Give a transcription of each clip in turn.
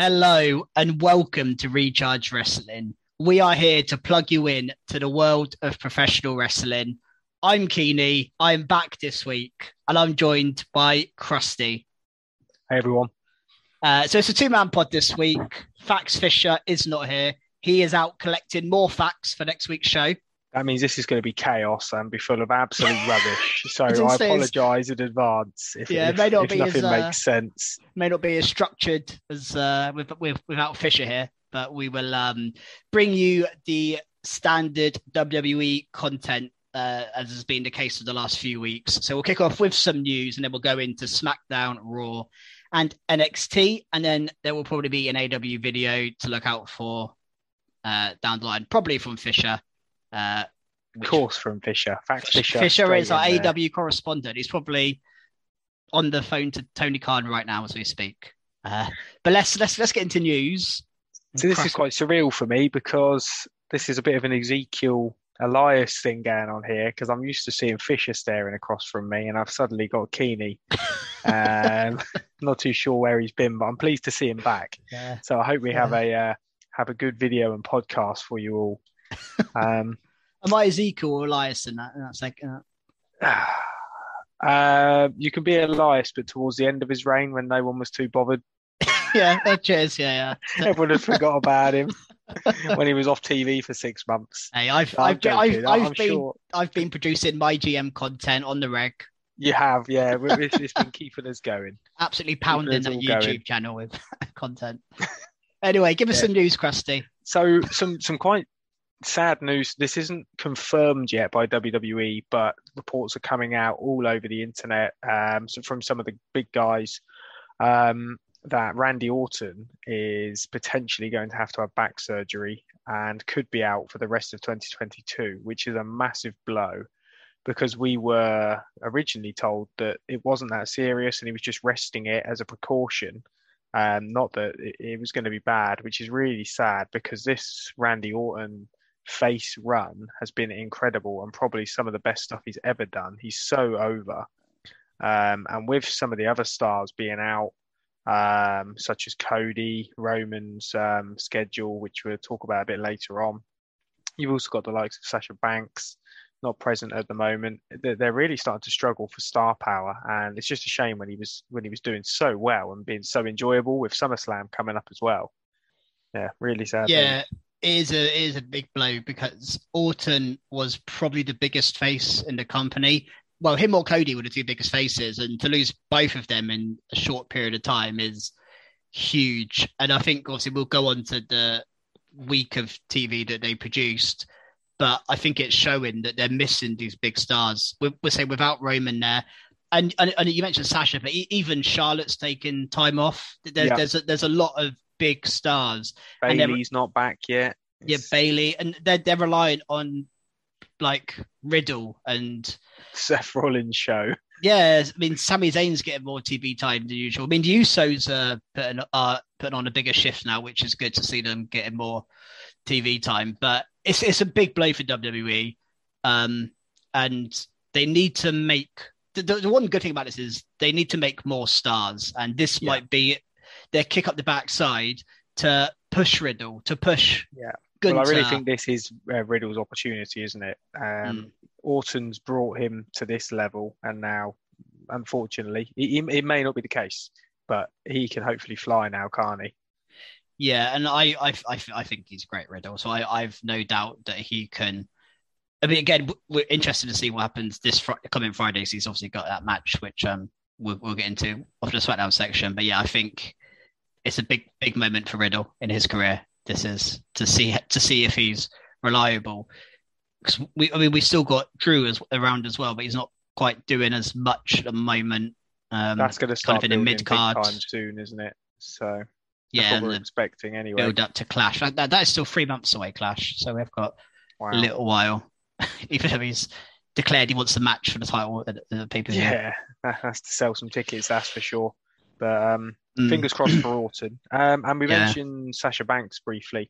Hello and welcome to Recharge Wrestling. We are here to plug you in to the world of professional wrestling. I'm Keeney. I'm back this week and I'm joined by Krusty. Hey everyone. Uh, so it's a two man pod this week. Fax Fisher is not here. He is out collecting more facts for next week's show. That means this is going to be chaos and be full of absolute rubbish. So I I, didn't say it's- apologise in advance if, Yeah, it if, if nothing as, uh, makes sense. May not be as structured as uh, with, with, without Fisher here, but we will um, bring you the standard WWE content uh, as has been the case for the last few weeks. So we'll kick off with some news and then we'll go into SmackDown, Raw, and NXT. And then there will probably be an AEW video to look out for uh, down the line, probably from Fisher. Uh, Of which- course, from Fisher. Fact Fisher. Fisher is our there. AEW correspondent. He's probably on the phone to Tony Khan right now as we speak. Uh, but let's let's let's get into news. So this is quite surreal for me because this is a bit of an Ezekiel Elias thing going on here because I'm used to seeing Fisher staring across from me, and I've suddenly got Keeney. um, not too sure where he's been, but I'm pleased to see him back. Yeah. So I hope we have Yeah. a uh, have a good video and podcast for you all. Um, Am I Ezekiel or Elias in that? That's like uh, uh, you can be Elias, but towards the end of his reign, when no one was too bothered, yeah. uh, cheers. Yeah, yeah. everyone had forgot about him when he was off TV for six months. Hey, I've I'm I've, been, I've. I've I'm been sure I've been producing my GM content on the reg, you have, yeah. It's, it's been keeping us going. absolutely pounding that YouTube going. channel with content. anyway, give us Yeah. some news, Krusty. So some some quite sad news. This isn't confirmed yet by WWE, but reports are coming out all over the internet um, so from some of the big guys um, that Randy Orton is potentially going to have to have back surgery and could be out for the rest of 2022, which is a massive blow because we were originally told that it wasn't that serious and he was just resting it as a precaution. Um, not that it, it was going to be bad, which is really sad because this Randy Orton face run has been incredible and probably some of the best stuff he's ever done. He's so over. Um, and with some of the other stars being out, um, such as Cody, Roman's um, schedule, which we'll talk about a bit later on, you've also got the likes of Sasha Banks not present at the moment. They're, really starting to struggle for star power, and it's just a shame when he was when he was doing so well and being so enjoyable with SummerSlam coming up as well. Yeah, really sad. Yeah, is a is a big blow because Orton was probably the biggest face in the company. Well, him or Cody were the two biggest faces, and to lose both of them in a short period of time is huge. And I think obviously we'll go on to the week of TV that they produced, but I think it's showing that they're missing these big stars. We, we'll say without Roman there. And, and and you mentioned Sasha, but even Charlotte's taken time off. There's Yeah. there's a, there's a lot of big stars and they're- not back yet. Yeah, Bayley, and they're they're relying on like Riddle and Seth Rollins show. yeah, I mean Sami Zayn's getting more TV time than usual. I mean the Usos are putting uh putting on a bigger shift now, which is good to see them getting more TV time. But it's it's a big blow for WWE, um, and they need to make the, the, the one good thing about this is they need to make more stars, and this Yeah. might be their kick up the backside to push Riddle, to push Yeah. Gunther, well, I really think this is uh, Riddle's opportunity, isn't it? Um, Mm. Orton's brought him to this level, and now, unfortunately, it, it may not be the case, but he can hopefully fly now, can't he? Yeah, and I, I, I, I think he's a great Riddle. So I, I've no doubt that he can. I mean, again, we're interested to see what happens this fr- coming Friday. So he's obviously got that match, which um we'll, we'll get into after the SmackDown section. But yeah, I think it's a big, big moment for Riddle in his career. This is to see to see if he's reliable. 'Cause we, I mean, we still got Drew as around as well, but he's not quite doing as much at the moment. Um, That's going to start kind of in a mid card. soon, isn't it? So yeah, we're expecting anyway. build up to Clash. That, that, that is still three months away, Clash. So we've got Wow. a little while, even though he's declared he wants the match for the title at the pay per view. Yeah, that has to sell some tickets, that's for sure. But um, Mm. fingers crossed for Orton. Um, and we Yeah. mentioned Sasha Banks briefly.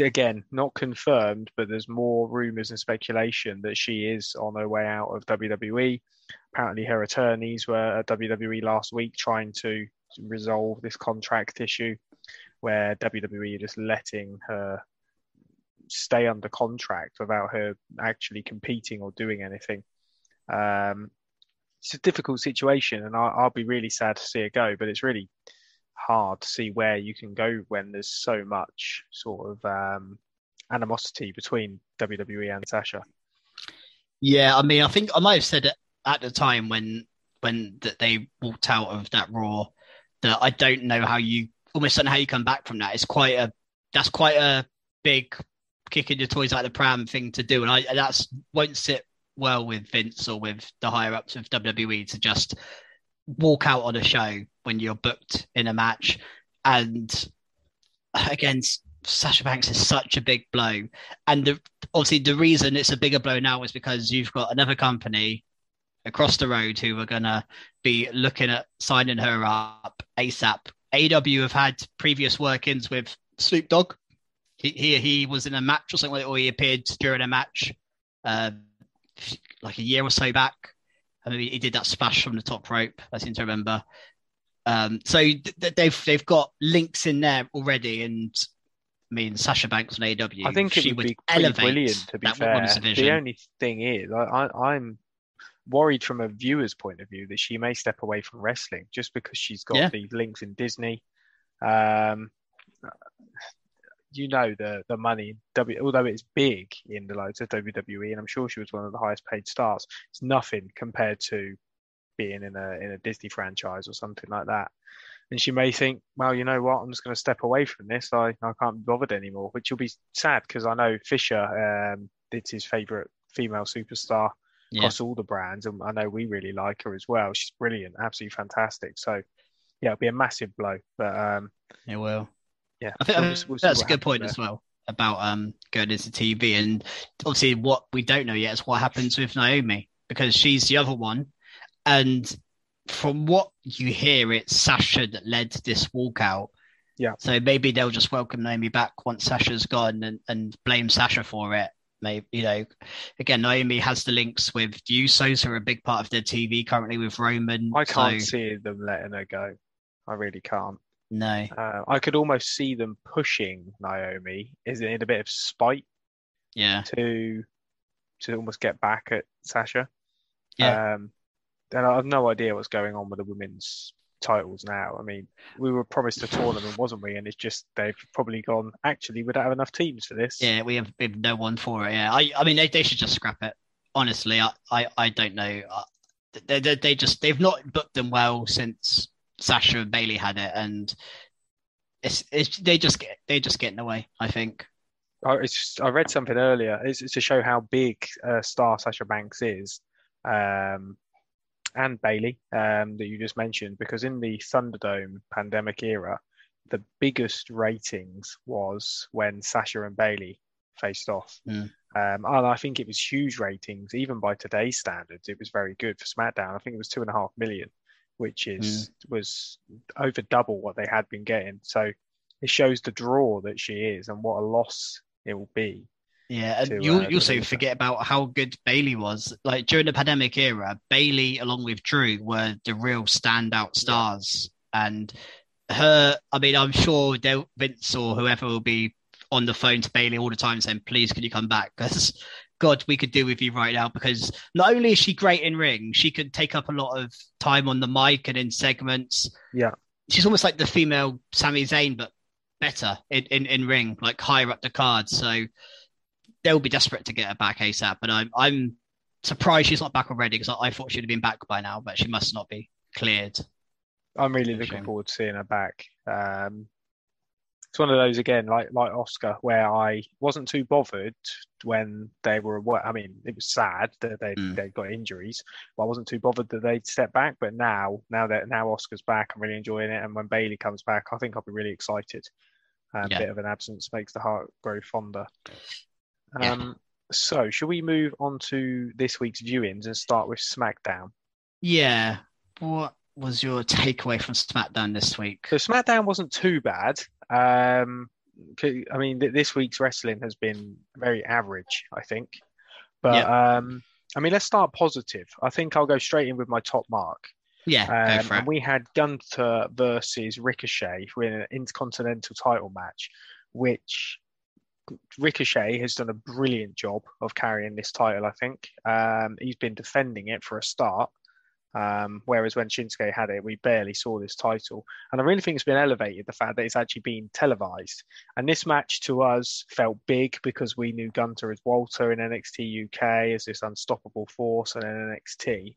Again, not confirmed, but there's more rumours and speculation that she is on her way out of WWE. Apparently, her attorneys were at WWE last week trying to resolve this contract issue where WWE are just letting her stay under contract without her actually competing or doing anything. Um, it's a difficult situation, and I'll, I'll be really sad to see it go. But it's really hard to see where you can go when there's so much sort of um, animosity between WWE and Sasha. Yeah, I mean, I think I might have said at the time when when that they walked out of that Raw that I don't know how you almost don't know how you come back from that. It's quite a that's quite a big kicking your toys out of the pram thing to do, and I that's won't sit well with Vince or with the higher ups of WWE to just walk out on a show when you're booked in a match. And again, Sasha Banks is such a big blow, and the, obviously the reason it's a bigger blow now is because you've got another company across the road who are gonna be looking at signing her up ASAP. AEW have had previous work-ins with Snoop Dogg. He he, he was in a match or something, or he appeared during a match, uh, like a year or so back. I mean, he did that splash from the top rope. I seem to remember. Um, so th- they've they've got links in there already, and I mean Sasha Banks on AEW. I think it she would be elevate brilliant. To be that fair, the only thing is, I, I, I'm worried from a viewer's point of view that she may step away from wrestling just because she's got Yeah. these links in Disney. Um, you know the the money W although it's big in the likes of WWE and I'm sure she was one of the highest paid stars it's nothing compared to being in a in a Disney franchise or something like that. And she may think well you know what? I'm just going to step away from this. I, I can't be bothered anymore which will be sad because I know Fisher um it's his favorite female superstar Yeah. across all the brands and I know we really like her as well. She's brilliant absolutely fantastic. So yeah it'll be a massive blow but um It will. Yeah I think we'll just- we'll that's a good point there. as well about um going into TV and obviously what we don't know yet is what happens with Naomi because she's the other one and from what you hear it's Sasha that led this walkout Yeah. so maybe they'll just welcome Naomi back once Sasha's gone and, and blame Sasha for it maybe you know again Naomi has the links with the Usos who are a big part of their TV currently with Roman I can't so, see them letting her go. I really can't. No Uh, I could almost see them pushing Naomi, is in a bit of spite yeah to to almost get back at Sasha? Yeah. Um, and I have no idea what's going on with the women's titles now. I mean, we were promised a tournament, wasn't we? And it's just they've probably gone. Actually, we don't have enough teams for this. Yeah, we have, we have no one for it. Yeah, I, I mean, they, they should just scrap it. Honestly, I, I, I don't know. Uh, They, they, they just they've not booked them well since Sasha and Bayley had it, and it's, it's they just get they just get in the way. I think. I, it's just, I read something earlier. It's, it's to show how big uh, star Sasha Banks is, um, and Bayley um, that you just mentioned. Because in the Thunderdome pandemic era, the biggest ratings was when Sasha and Bayley faced off, Mm. um, and I think it was huge ratings even by today's standards. It was very good for SmackDown. I think it was two and a half million, which is was over double what they had been getting. So it shows the draw that she is and what a loss it will be. Yeah, and you uh, you also her. forget about how good Bayley was. Like during the pandemic era, Bayley along with Drew were the real standout stars, and her. I mean, I'm sure Vince or whoever will be on the phone to Bayley all the time saying, "Please, can you come back?" Because God, we could do with you right now. Because not only is she great in ring, she could take up a lot of time on the mic and in segments. Yeah, she's almost like the female Sami Zayn, but better in, in, in ring, like higher up the card. So they'll be desperate to get her back ASAP. But I'm I'm surprised she's not back already because I, I, thought she'd have been back by now, but she must not be cleared. I'm really looking forward to seeing her back. Um, it's one of those again, like like Asuka, where I wasn't too bothered when they were. I mean, it was sad that they mm. they got injuries, but I wasn't too bothered that they'd step back. But now, now that now Asuka's back, I'm really enjoying it. And when Bayley comes back, I think I'll be really excited. A um, yeah. bit of an absence makes the heart grow fonder. Um, yeah. So, should we move on to this week's viewings and start with SmackDown? Yeah. What was your takeaway from SmackDown this week? So, SmackDown wasn't too bad. Um, I mean, this week's wrestling has been very average, I think. But yeah. um, I mean, let's start positive. I think I'll go straight in with my top mark. Yeah, um, and we had Gunther versus Ricochet in an Intercontinental title match, which Ricochet has done a brilliant job of carrying this title. I think um, he's been defending it for a start, um, whereas when Shinsuke had it, we barely saw this title. And I really think it's been elevated the fact that it's actually been televised. And this match to us felt big because we knew Gunther as Walter in NXT UK as this unstoppable force in NXT.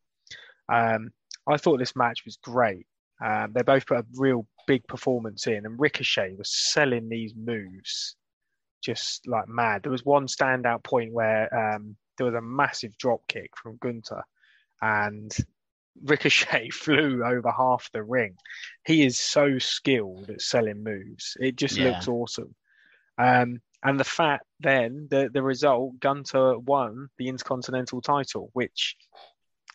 Um, I thought this match was great. Um, they both put a real big performance in, and Ricochet was selling these moves just like mad. There was one standout point where um, there was a massive drop kick from Gunther, and Ricochet flew over half the ring. He is so skilled at selling moves. It just yeah. looks awesome. Um, and the fact then, the, the result, Gunther won the Intercontinental title, which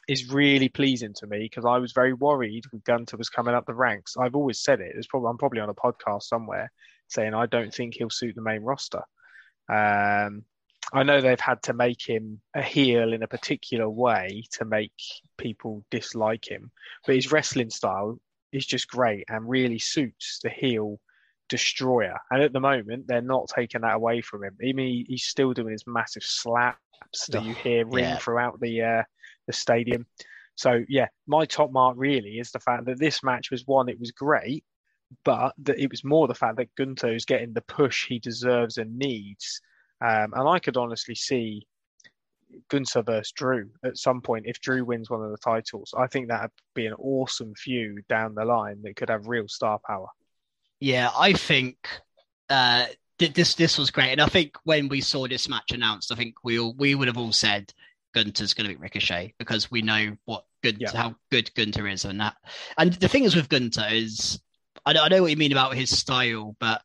is really pleasing to me because I was very worried when Gunther was coming up the ranks. I've always said it. It's probably I'm probably on a podcast somewhere saying I don't think he'll suit the main roster. Um, I know they've had to make him a heel in a particular way to make people dislike him, but his wrestling style is just great and really suits the heel destroyer. And at the moment, they're not taking that away from him. I mean, he's still doing his massive slaps that you hear ring yeah. throughout the uh, the stadium. So yeah, my top mark really is the fact that this match was one. It was great, but that it was more the fact that Gunther is getting the push he deserves and needs um, and I could honestly see Gunther versus Drew at some point if Drew wins one of the titles. I think that'd be an awesome feud down the line that could have real star power. Yeah, I think uh, this this was great, and I think when we saw this match announced, I think we all, we would have all said Gunther's going to be Ricochet because we know what good yeah. how good Gunther is, and that. And the thing is with Gunther is, I, I know what you mean about his style, but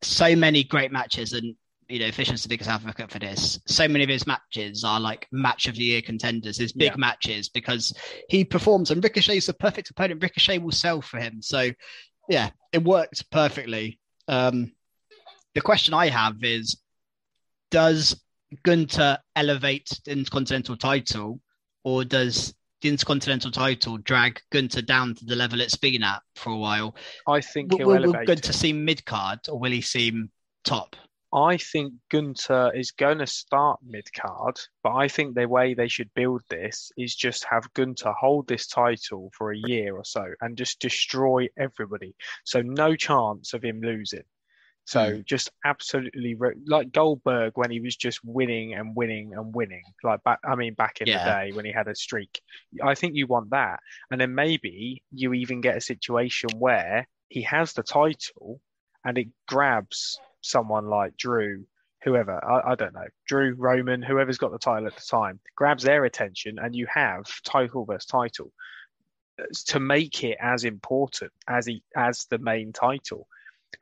so many great matches, and you know, Fisher's the biggest advocate for this. So many of his matches are like match of the year contenders, his big yeah. matches, because he performs and Ricochet's the perfect opponent. Ricochet will sell for him. So, yeah, it worked perfectly. Um, the question I have is Does Gunther elevate the Intercontinental title, or does the Intercontinental title drag Gunther down to the level it's been at for a while? I think will, will, will Gunther seem mid card, or will he seem top? I think Gunther is going to start mid card, but I think the way they should build this is just have Gunther hold this title for a year or so and just destroy everybody. So no chance of him losing. So mm. just absolutely like Goldberg when he was just winning and winning and winning. Like back, I mean, back in yeah. the day when he had a streak. I think you want that, and then maybe you even get a situation where he has the title and it grabs someone like Drew, whoever, I, I, don't know, Drew, Roman, whoever's got the title at the time, grabs their attention and you have title versus title to make it as important as he, as the main title.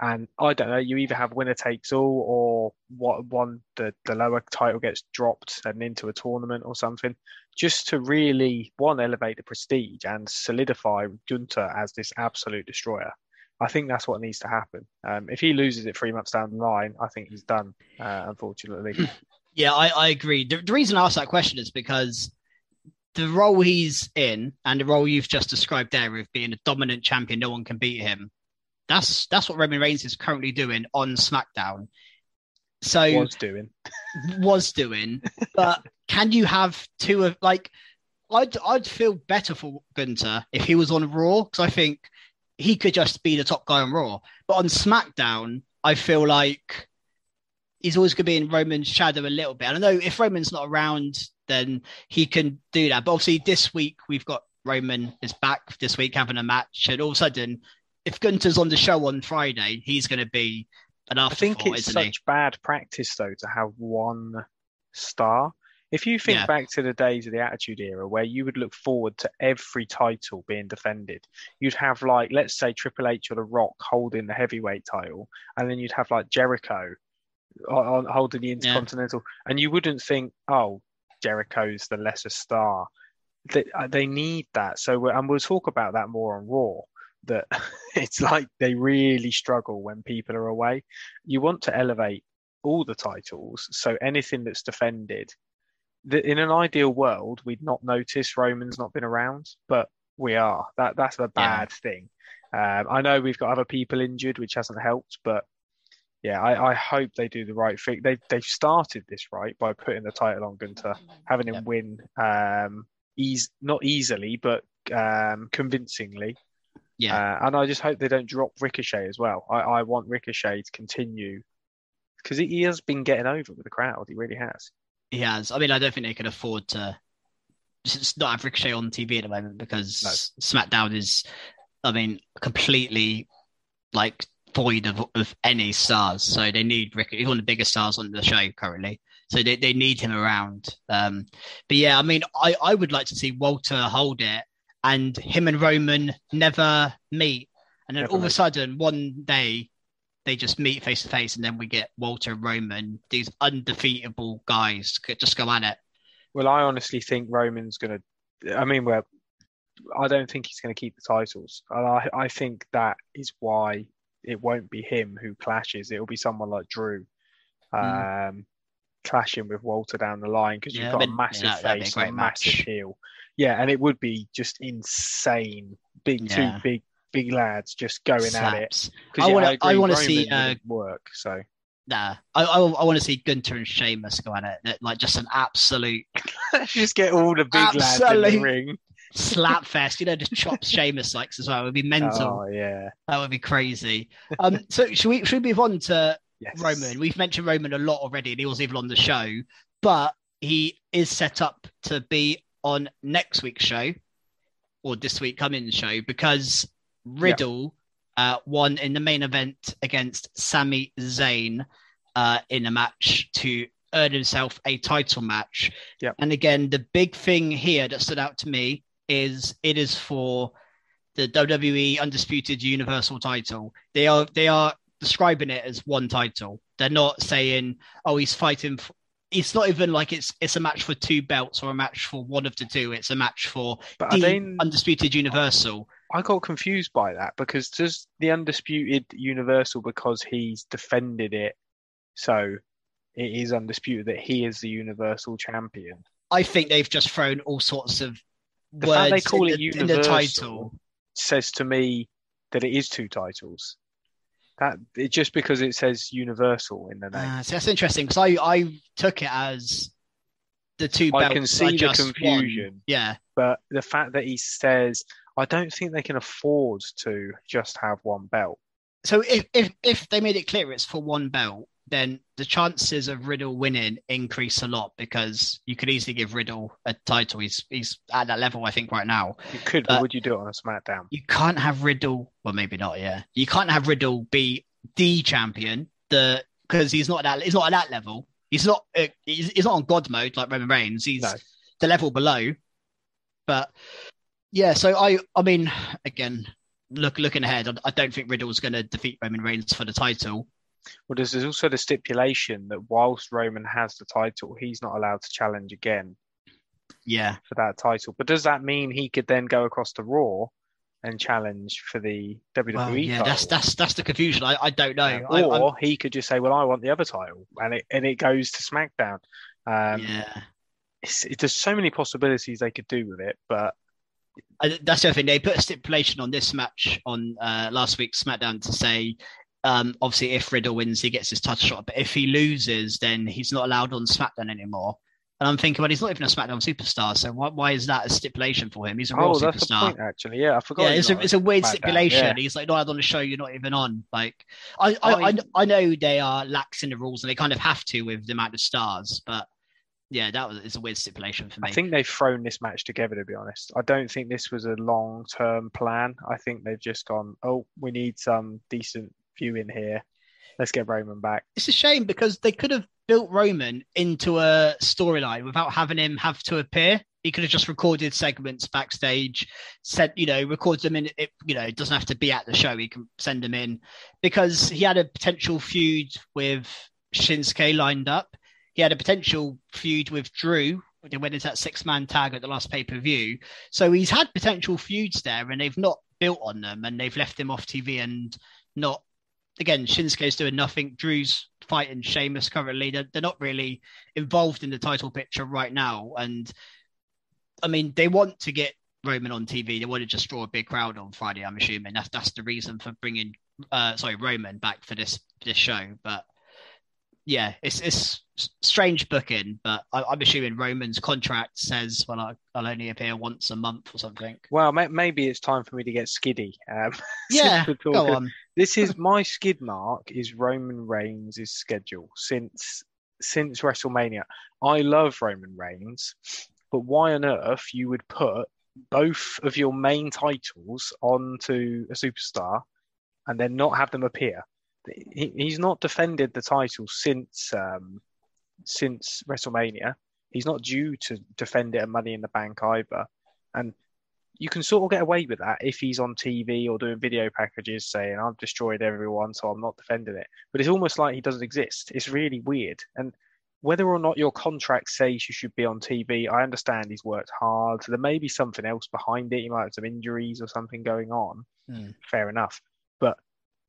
And I don't know, you either have winner takes all or what one the, the lower title gets dropped and into a tournament or something, just to really one elevate the prestige and solidify Gunther as this absolute destroyer. I think that's what needs to happen. Um, if he loses it three months down the line, I think he's done. Uh, unfortunately. Yeah, I, I agree. The, the, reason I asked that question is because the role he's in and the role you've just described there of being a dominant champion, no one can beat him. That's that's what Roman Reigns is currently doing on SmackDown. So was doing. was doing, but can you have two of like? I'd I'd feel better for Gunther if he was on Raw because I think he could just be the top guy on Raw. But on SmackDown, I feel like he's always going to be in Roman's shadow a little bit. I don't know if Roman's not around, then he can do that. But obviously, this week we've got Roman is back this week having a match, and all of a sudden, if Gunther's on the show on Friday, he's going to be an afterthought. I think it's such he? bad practice though to have one star. If you think Yeah. back to the days of the Attitude Era, where you would look forward to every title being defended, you'd have like, let's say, Triple H or The Rock holding the heavyweight title, and then you'd have like Jericho on, on holding the Intercontinental, and you wouldn't think, oh, Jericho's the lesser star. They, uh, they need that. So, we- and we'll talk about that more on Raw. That it's like they really struggle when people are away. You want to elevate all the titles, so anything that's defended. The, in an ideal world, we'd not notice Roman's not been around, but we are. That that's a bad thing. Um, I know we've got other people injured, which hasn't helped, but yeah, I, I hope they do the right thing. They they've started this right by putting the title on Gunther, having him Yep. win, um, ease not easily, but um, convincingly. Yeah. Uh, and I just hope they don't drop Ricochet as well. I, I want Ricochet to continue because he, he has been getting over with the crowd. He really has. He has. I mean, I don't think they can afford to just not have Ricochet on TV at the moment because SmackDown is, I mean, completely like void of, of any stars. So they need Ricochet. He's one of the biggest stars on the show currently. So they, they need him around. Um, but yeah, I mean, I, I would like to see Walter hold it and him and Roman never meet. And then Never all of a sudden, one day, they just meet face to face, and then we get Walter and Roman, these undefeatable guys, could just go at it. Well, I honestly think Roman's going to. I mean, well, I don't think he's going to keep the titles. And I, I think that is why it won't be him who clashes. It'll be someone like Drew um, clashing with Walter down the line because. Yeah, you've got I a massive yeah, that'd a face and a massive heel. Yeah, and it would be just insane. Big Yeah. two big big lads just going at it. Because I wanna- I, I wanna see, uh, work. So Nah, I I, I want to see Gunther and Sheamus go at it. Like just an absolute just get all the big lads in the ring. slap fest. You know, just chops Sheamus likes as well. It would be mental. Oh yeah. That would be crazy. Um, so should we should we move on to Yes. Roman? We've mentioned Roman a lot already, and he was even on the show, but he is set up to be on next week's show or this week coming show because Riddle uh, won in the main event against Sami Zayn uh, in a match to earn himself a title match. Yep. And again, the big thing here that stood out to me is it is for the WWE Undisputed Universal title. They are they are describing it as one title. They're not saying, "Oh, he's fighting." For, it's not even like it's it's a match for two belts or a match for one of the two. It's a match for But the they Undisputed Universal. I got confused by that because does the undisputed universal because he's defended it, so it is undisputed that he is the universal champion. I think they've just thrown all sorts of The words fact they call in, it the, in the universal title. says to me that it is two titles. That it just because it says universal in the name. Uh, so that's interesting because I I took it as the two I can see the confusion. Yeah, but the fact that he says, I don't think they can afford to just have one belt. so if, if if they made it clear it's for one belt, then the chances of Riddle winning increase a lot because you could easily give Riddle a title. He's he's at that level, I think, right now. You could, but Uh, would you do it on a SmackDown? You can't have Riddle. Well, maybe not. Yeah, you can't have Riddle be the champion. The because he's not at that. He's not at that level. He's not. Uh, he's, he's not on God mode like Roman Reigns. He's No. the level below. But yeah, so I I mean, again, look looking ahead, I, I don't think Riddle's going to defeat Roman Reigns for the title. Well, there's, also the stipulation that whilst Roman has the title, he's not allowed to challenge again Yeah, for that title. But does that mean he could then go across to Raw and challenge for the WWE well, yeah, title? that's that's that's the confusion. I, I don't know. I, or I'm- he could just say, "Well, I want the other title," and it and it goes to SmackDown. Um, yeah, it's, it, there's so many possibilities they could do with it, but I, that's the other thing. They put a stipulation on this match on uh, last week's SmackDown to say Um, obviously, if Riddle wins, he gets his title shot. But if he loses, then he's not allowed on SmackDown anymore. And I'm thinking, well, he's not even a SmackDown superstar, so why, why is that a stipulation for him? He's a real oh, superstar. that's the point, actually. Yeah, I forgot. Yeah, it's a, it's a weird stipulation. yeah. He's like not on the show. You're not even on. Like, I I, I I, I know they are lax in the rules and they kind of have to with the amount of stars. But yeah, that was it's a weird stipulation for me. I think they've thrown this match together, to be honest. I don't think this was a long term plan. I think they've just gone, oh, we need some decent viewing here. Let's get Roman back. it's a shame because they could have built Roman into a storyline without having him have to appear. He could have just recorded segments backstage, said, you know, records them in. It, you know, it doesn't have to be at the show. He can send them in because he had a potential feud with Shinsuke lined up. He had a potential feud with Drew. They went into that six man tag at the last pay per view. So he's had potential feuds there and they've not built on them and they've left him off TV and not again, Shinsuke's doing nothing. Drew's fighting Sheamus currently. They're, they're not really involved in the title picture right now. And I mean, they want to get Roman on TV. They want to just draw a big crowd on Friday. I'm assuming that's that's the reason for bringing, uh, sorry, Roman back for this this show. But yeah, it's it's strange booking. But I, I'm assuming Roman's contract says, well, I, I'll only appear once a month or something. Well, may- maybe it's time for me to get skiddy. Um, Yeah, go on. This is my skid mark is Roman Reigns' schedule since since WrestleMania. I love Roman Reigns, but why on earth you would put both of your main titles onto a superstar and then not have them appear? He, he's not defended the title since um, since WrestleMania. He's not due to defend it at Money in the Bank either, and you can sort of get away with that if he's on TV or doing video packages saying I've destroyed everyone, so I'm not defending it. But it's almost like he doesn't exist. It's really weird. And whether or not your contract says you should be on TV, I understand he's worked hard. So there may be something else behind it. He might have some injuries or something going on. Hmm. Fair enough. But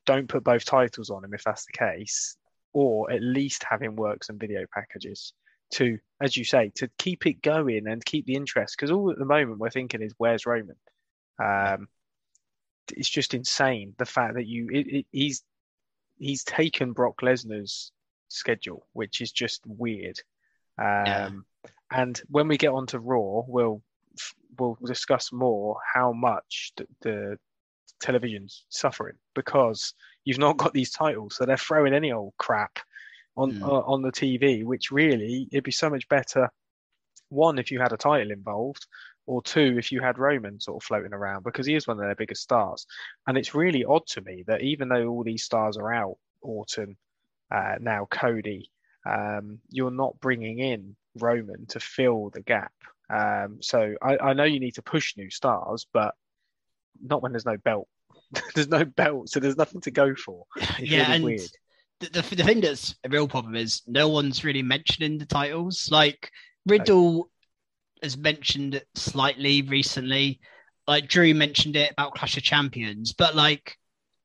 don't put both titles on him if that's the case, or at least have him work some video packages to, as you say, to keep it going and keep the interest. Because all at the moment we're thinking is where's Roman? Um, it's just insane the fact that you it, it, he's he's taken Brock Lesnar's schedule, which is just weird. Um, Yeah. And when we get onto Raw, we'll we'll discuss more how much the, the television's suffering because you've not got these titles, so they're throwing any old crap on Mm. uh, on the TV. Which really, it'd be so much better. One, if you had a title involved, or two, if you had Roman sort of floating around, because he is one of their biggest stars. And it's really odd to me that even though all these stars are out, Orton, uh, now Cody, um, you're not bringing in Roman to fill the gap. Um, so I, I know you need to push new stars, but not when there's no belt. there's no belt, so there's nothing to go for. It's yeah, really and weird. The, the the thing that's a real problem is no one's really mentioning the titles. Like Riddle has mentioned it slightly recently. Like Drew mentioned it about Clash of Champions, but like,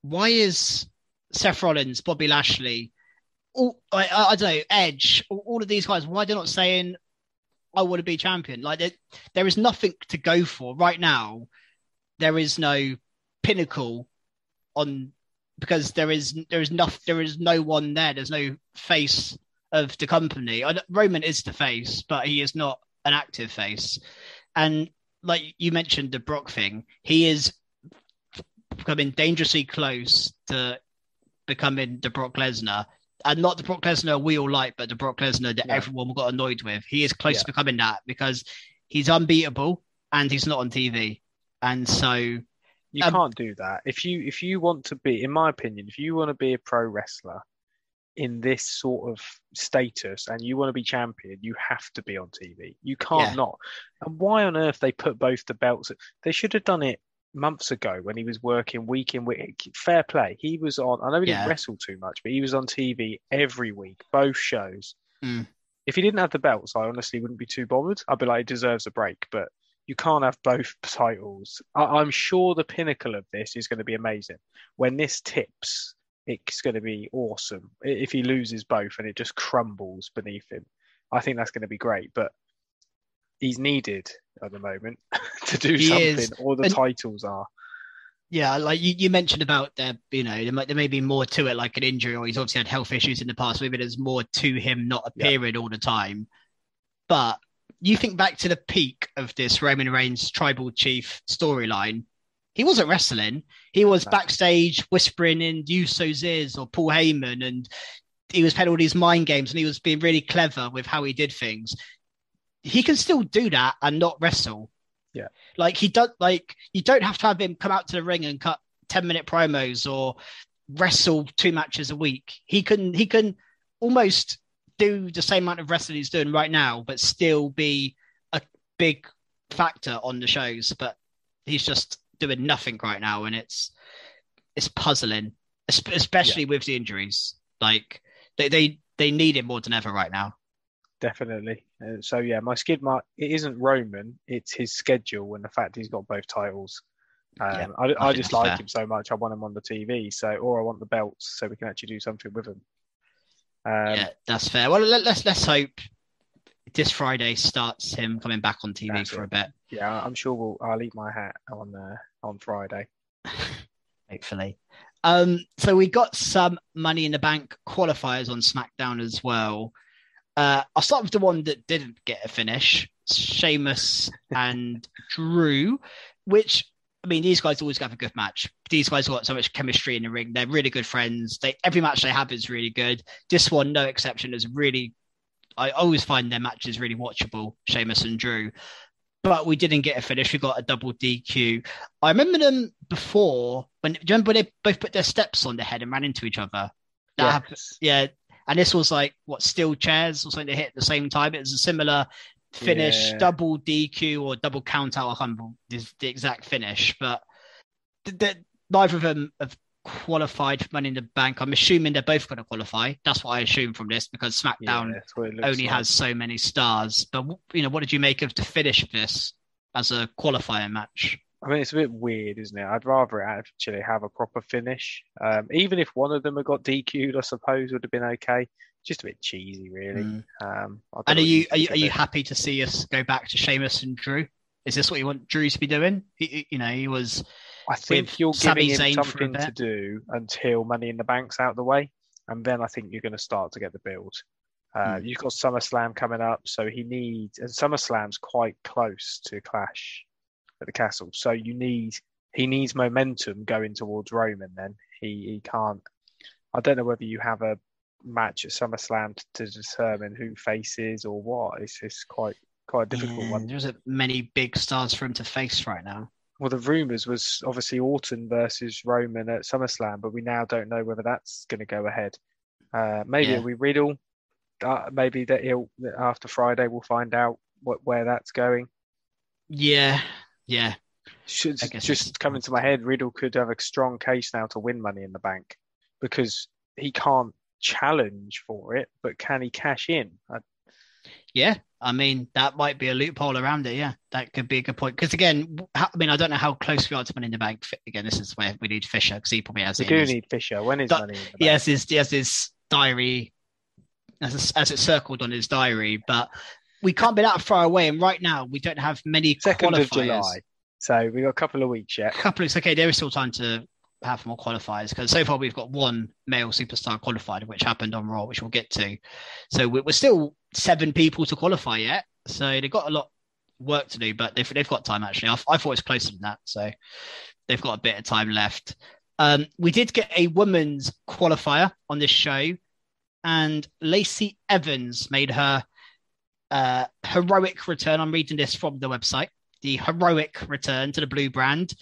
why is Seth Rollins, Bobby Lashley, all I, I, I don't know, Edge, all, all of these guys? Why they're not saying I want to be champion? Like there, there is nothing to go for right now. There is no pinnacle on because there is there is no there is no one there. There's no face of the company. Uh, Roman is the face, but he is not an active face. And like you mentioned, the Brock thing, he is becoming dangerously close to becoming the Brock Lesnar. And not the Brock Lesnar we all like, but the Brock Lesnar that Yeah. everyone got annoyed with. He is close Yeah. to becoming that because he's unbeatable and he's not on TV. And so You Um, can't do that. If you if you want to be, in my opinion, if you want to be a pro wrestler in this sort of status and you want to be champion, you have to be on TV. You can't Yeah. not. And why on earth they put both the belts? They should have done it months ago when he was working week in week. Fair play. He was on. I know he Yeah. didn't wrestle too much, but he was on TV every week, both shows. Mm. If he didn't have the belts, I honestly wouldn't be too bothered. I'd be like, he deserves a break, but you can't have both titles. I, I'm sure the pinnacle of this is going to be amazing. When this tips, it's going to be awesome. If he loses both and it just crumbles beneath him, I think that's going to be great. But he's needed at the moment to do He something, is. or the And- titles are. Yeah, like you, you mentioned about there, you know, there, might, there may be more to it, like an injury, or he's obviously had health issues in the past. Maybe there's more to him not appearing all the time. But you think back to the peak of this Roman Reigns tribal chief storyline, he wasn't wrestling. He was backstage whispering in Uso's ears or Paul Heyman, and he was playing all these mind games, and he was being really clever with how he did things. He can still do that and not wrestle. Yeah. like he does. Like you don't have to have him come out to the ring and cut ten minute promos or wrestle two matches a week. He can. He can almost do the same amount of wrestling he's doing right now, but still be a big factor on the shows. But he's just doing nothing right now, and it's it's puzzling, es- especially with the injuries. Like they they they need him more than ever right now. Definitely. Uh, so yeah, my skid mark it isn't Roman, it's his schedule and the fact he's got both titles. Um, Yeah, I, I I just like fair. him so much. I want him on the TV, so or I want the belts so we can actually do something with him. Um, yeah, that's fair. Well, let, let's let's hope this Friday starts him coming back on TV for it. a bit. yeah, I'm sure we'll. I'll eat my hat on uh, on Friday. hopefully. Um, so we got some Money in the Bank qualifiers on SmackDown as well. Uh, I'll start with the one that didn't get a finish: Sheamus and Drew. Which I mean, these guys always have a good match. These guys got so much chemistry in the ring. They're really good friends. They every match they have is really good. This one, no exception, is really. I always find their matches really watchable. Sheamus and Drew. But we didn't get a finish. We got a double DQ. I remember them before when do you remember when they both put their steps on their head and ran into each other? That Yes. yeah. And this was like what steel chairs or something they hit at the same time. It was a similar finish, Yeah. double DQ or double count out. I can't remember the, exact finish, but th- th- neither of them have qualified for Money in the Bank. I'm assuming they're both going to qualify. That's what I assume from this because SmackDown that's what it looks only like. has so many stars. But you know, what did you make of the finish of this as a qualifying match? I mean, it's a bit weird, isn't it? I'd rather actually have a proper finish. Um, even if one of them had got DQ'd, I suppose would have been okay. Just a bit cheesy, really. Mm. Um, And are you are you, are you happy to see us go back to Sheamus and Drew? Is this what you want Drew to be doing? He- he- you know, he was I think you're Sami giving him Zayn for a something to do until Money in the Bank's out of the way, and then I think you're going to start to get the build. Uh, Hmm. You've got SummerSlam coming up, so he needs, and SummerSlam's quite close to Clash at the Castle, so you need he needs momentum going towards Roman. Then he he can't. I don't know whether you have a match at SummerSlam to, to determine who faces or what. It's it's quite quite a difficult Yeah, one. There isn't many big stars for him to face right now. Well, the rumours was obviously Orton versus Roman at SummerSlam, but we now don't know whether that's going to go ahead. Uh, maybe Yeah. it'll Riddle. Uh, maybe that he'll after Friday we'll find out what where that's going. Yeah, yeah, Should, just coming to my head, Riddle could have a strong case now to win Money in the Bank because he can't challenge for it, but can he cash in? I, yeah. I mean, that might be a loophole around it. Yeah, that could be a good point. Because again, I mean, I don't know how close we are to Money in the Bank. Again, this is where we need Fisher because he probably has we it. do his- need Fisher. When is That- Money in the Bank? he has his he has his diary as as it's circled on his diary, but we can't be that far away. And right now, we don't have many second of. July. So we got a couple of weeks yet. A couple of weeks. okay, there is still time to have more qualifiers because so far we've got one male superstar qualified, which happened on Raw, which we'll get to. So we- we're still seven people to qualify yet. So they've got a lot of work to do, but they've they've got time actually. I, I thought it was closer than that, so they've got a bit of time left. Um, we did get a women's qualifier on this show, and Lacey Evans made her uh, heroic return. I'm reading this from the website. The heroic return to the blue brand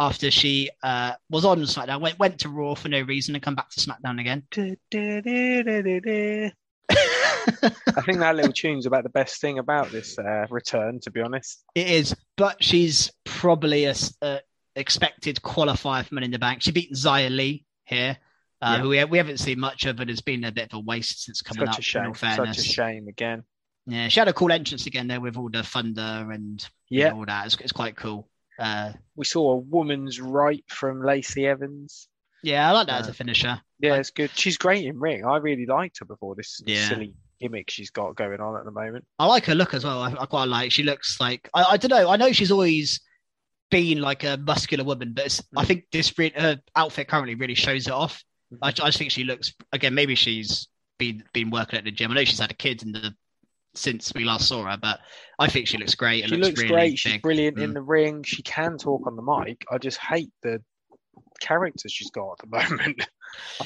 after she uh, was on SmackDown, went went to Raw for no reason and come back to SmackDown again. I think that little tune's about the best thing about this uh, return, to be honest. It is, but she's probably a, a expected qualifier for Money in the Bank. She beat Xia Li here. Uh, Yeah. who we, we haven't seen much of, and it's been a bit of a waste since coming Such up. a in shame. Such a shame again. Yeah, she had a cool entrance again there with all the thunder and you Yeah, know, all that. It's, it's quite cool. Uh, we saw a woman's right from Lacey Evans. yeah, I like that as Uh, a finisher. Yeah, Like- it's good. She's great in ring. I really liked her before this Yeah. silly gimmick she's got going on at the moment. I like her look as well. I, I quite like. She looks like I, I don't know. I know she's always been like a muscular woman, but it's, I think this re- her outfit currently really shows it off. I, I just think she looks again. Maybe she's been been working at the gym. I know she's had a kid in the since we last saw her, but I think she looks great. It She looks, looks really great. She's big. brilliant in Mm. the ring. She can talk on the mic. I just hate the character she's got at the moment.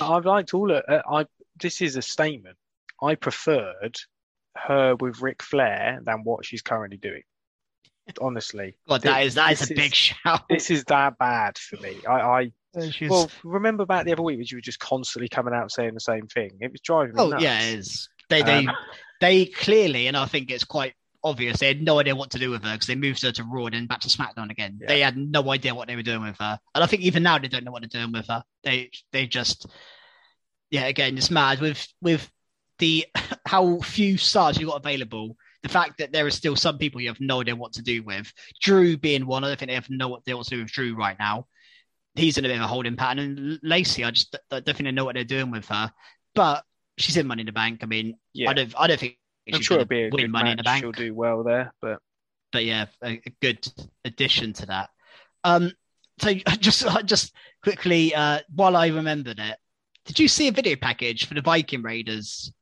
I- I've liked all of. Uh, I this is a statement. I preferred her with Ric Flair than what she's currently doing. Honestly, God, that is that is a big is- shout. this is that bad for me. I, I She's- well remember back the other week when you were just constantly coming out saying the same thing. It was driving me oh nuts. yeah, it is. They they Um, they clearly, and I think it's quite obvious. They had no idea what to do with her because they moved her to Raw and then back to SmackDown again. Yeah. They had no idea what they were doing with her, and I think even now they don't know what they're doing with her. They they just yeah, again, it's mad with with the how few stars you got available. The fact that there are still some people you have no idea what to do with. Drew being one, I don't think they have no idea what to do with Drew right now. He's in a bit of a holding pattern, and Lacey, I just I don't think they know what they're doing with her. But she's in Money in the Bank. I mean, Yeah. I don't I don't think I'm she's sure it'll be a win Money match. in the Bank She'll do well there, but but yeah, a, a good addition to that. Um, so just just quickly, uh, while I remembered it, did you see a video package for the Viking Raiders?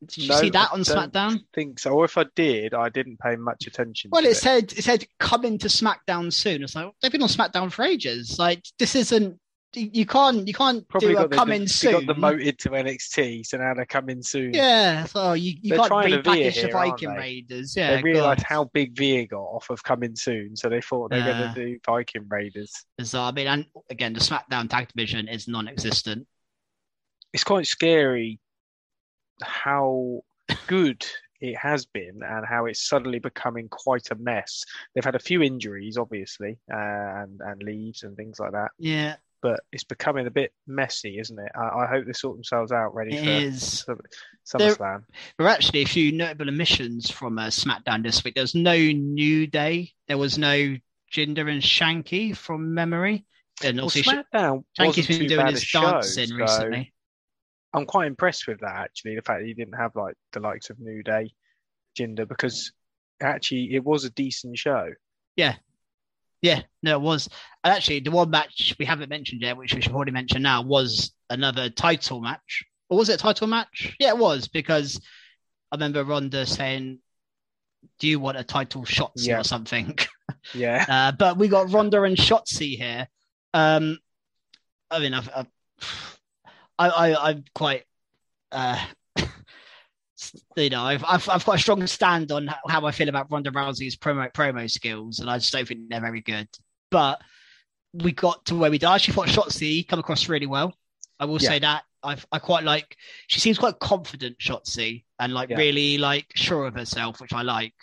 Did you No, see that I on don't SmackDown? think so. Or if I did, I didn't pay much attention. Well, to it said it said coming to SmackDown soon. It's like they've been on SmackDown for ages. Like this isn't you can't you can't probably do a got the, coming they soon. got demoted to NXT, so now they're coming soon. yeah, so you, you They're can't trying to veer repackage the here, Viking? Raiders. Yeah, they realised how big Veer got off of coming soon, so they thought they're Yeah. going to do Viking Raiders. So I mean, and again, the SmackDown tag division is non-existent. It's quite scary how good it has been and how it's suddenly becoming quite a mess. They've had a few injuries, obviously, uh, and and leaves and things like that, Yeah, but it's becoming a bit messy, isn't it? I, I hope they sort themselves out ready it for is. SummerSlam. There were actually a few notable omissions from uh, SmackDown this week. There was no New Day. There was no Jinder and Shanky from memory. And Well, SmackDown Shanky's been doing his dancing recently. I'm quite impressed with that actually. The fact that you didn't have like the likes of New Day, Jinder, because actually it was a decent show. Yeah, no, it was. And actually, the one match we haven't mentioned yet, which we should already mention now, was another title match. Or was it a title match? Yeah, it was because I remember Ronda saying, "Do you want a title shot Yeah. or something?" Yeah, Uh, but we got Ronda and Shotzi here. Um, I mean, I've, I've, I, I, I'm quite, uh, you know, I've, I've, I've got a strong stand on how I feel about Ronda Rousey's promo promo skills, and I just don't think they're very good. But we got to where we did. I actually thought Shotzi come across really well. I will Yeah. say that I, I quite like. She seems quite confident, Shotzi, and like Yeah. really like sure of herself, which I like.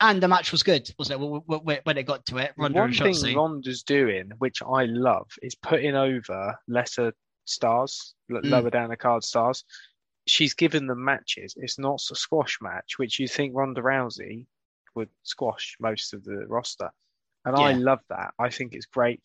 And the match was good, wasn't it? When- it got to it, Ronda one and thing Ronda's doing, which I love, is putting over lesser stars, Mm. lower down the card stars. She's given them matches. It's not a squash match, which you think Ronda Rousey would squash most of the roster, and I love that. I think it's great.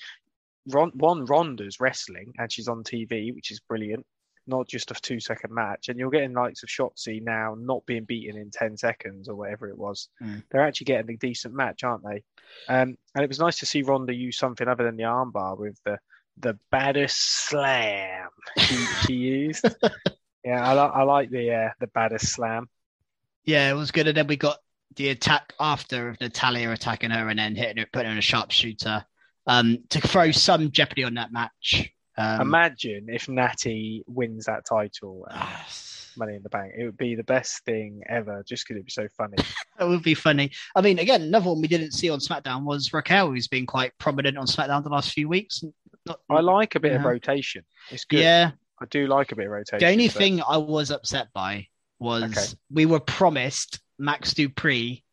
Ron, one Ronda's wrestling, and she's on TV, which is brilliant. Not just a two-second match, and you're getting likes of Shotzi now not being beaten in ten seconds or whatever it was. Mm. They're actually getting a decent match, aren't they? Um, and it was nice to see Ronda use something other than the armbar with the the baddest slam she, she used. Yeah, I, I like the uh, the baddest slam. Yeah, it was good. And then we got the attack after of Natalya attacking her and then hitting her, putting her in a sharpshooter um, to throw some jeopardy on that match. Um, Imagine if Natty wins that title, uh, Money in the Bank. It would be the best thing ever, just because it'd be so funny. That would be funny. I mean, again, another one we didn't see on SmackDown was Raquel, who's been quite prominent on SmackDown the last few weeks. Not, I like a bit of rotation. It's good. Yeah, I do like a bit of rotation. the only but- thing I was upset by was Okay. we were promised Max Dupri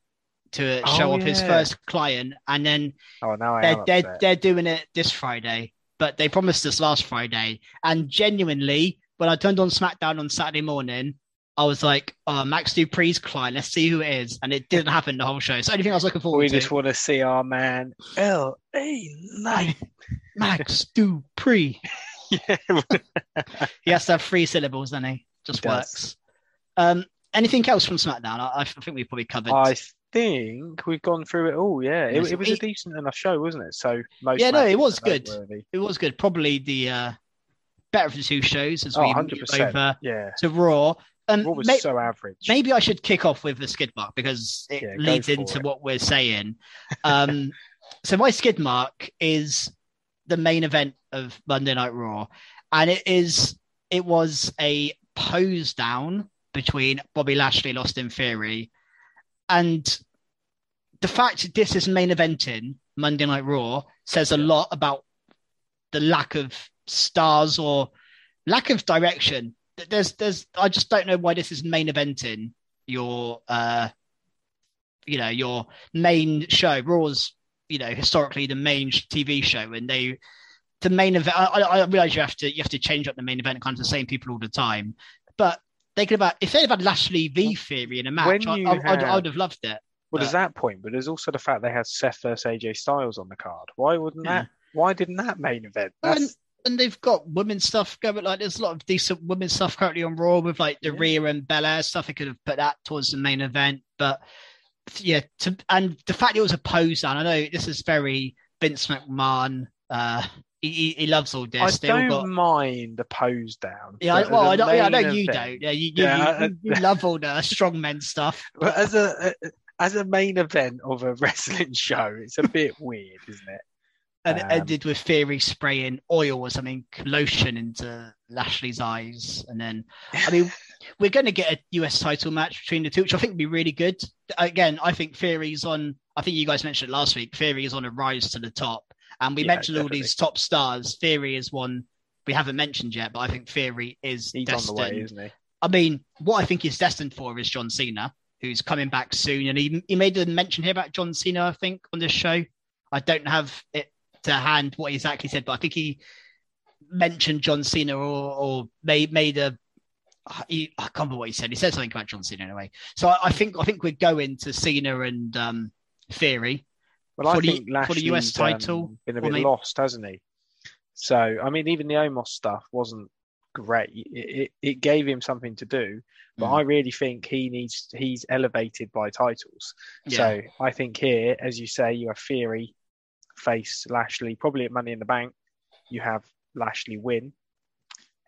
to Oh, show off his first client, and then Oh, now I they're, they're, they're doing it this Friday, but they promised us last Friday. And genuinely, when I turned on SmackDown on Saturday morning, I was like, oh, Max Dupri's client, let's see who it is. And it didn't happen the whole show. So anything I was looking forward We to. We just want to see our man L A Knight. Max Dupri. Yeah. He has to have three syllables, then he just He works. Um, anything else from SmackDown? I, I think we've probably covered. I think we've gone through it all. Yeah, it, it was a decent enough show, wasn't it? So most Yeah, no, it was good. It was good. Probably the uh, better of the two shows as Oh, we 100 move over Yeah, to Raw. And Raw was may- so average. maybe I should kick off with the skid mark because it Yeah, leads into it. what we're saying. Um, so my skid mark is the main event of Monday Night Raw, and it is it was a pose down between Bobby Lashley Austin Theory, and the fact that this is main eventing Monday Night Raw says a lot about the lack of stars or lack of direction. There's, there's, I just don't know why this is main eventing your, uh, you know, your main show. Raw's, you know, historically the main TV show, and they, the main event. I, I realize you have to, you have to change up the main event, kind of the same people all the time, but. They could have had, if they'd have had Lashley v Theory in a match, I, I, I would have loved it. Well, there's that point, but there's also the fact they had Seth versus AJ Styles on the card. Why wouldn't Yeah. that? Why didn't that main event? And they've got women's stuff going. Like there's a lot of decent women's stuff currently on Raw with like the Yeah. Rhea and Belair stuff. They could have put that towards the main event, but yeah, to, and the fact it was a pose down. I know this is very Vince McMahon. Uh, he, he, loves all this. I They don't got- mind the pose down. yeah, I, well, I know, yeah, I know you event- don't. Yeah, you, you, Yeah, you, you love all the strongmen stuff. But as a as a main event of a wrestling show, it's a bit weird, isn't it? And it Um, ended with Theory spraying oil or something, lotion into Lashley's eyes. And then, I mean, we're going to get a US title match between the two, which I think would be really good. Again, I think Theory's on, I think you guys mentioned it last week, Theory is on a rise to the top. And we Yeah, mentioned all these top stars. Theory is one we haven't mentioned yet, but I think Theory is He's destined. on the way, isn't he? I mean, what I think he's destined for is John Cena, who's coming back soon. And he, he made a mention here about John Cena, I think, on this show. I don't have it to hand what he exactly said, but I think he mentioned John Cena or, or made, made a. He, I can't remember what he said. He said something about John Cena anyway. So I, I think I think we're going to Cena and um, Theory. Well, For I the- think for the US title, um, been a bit maybe- lost, hasn't he? So, I mean, even the Omos stuff wasn't great. It, it, it gave him something to do, but Mm. I really think he needs he's elevated by titles. Yeah. So I think here, as you say, you have Theory face Lashley, probably at Money in the Bank. You have Lashley win.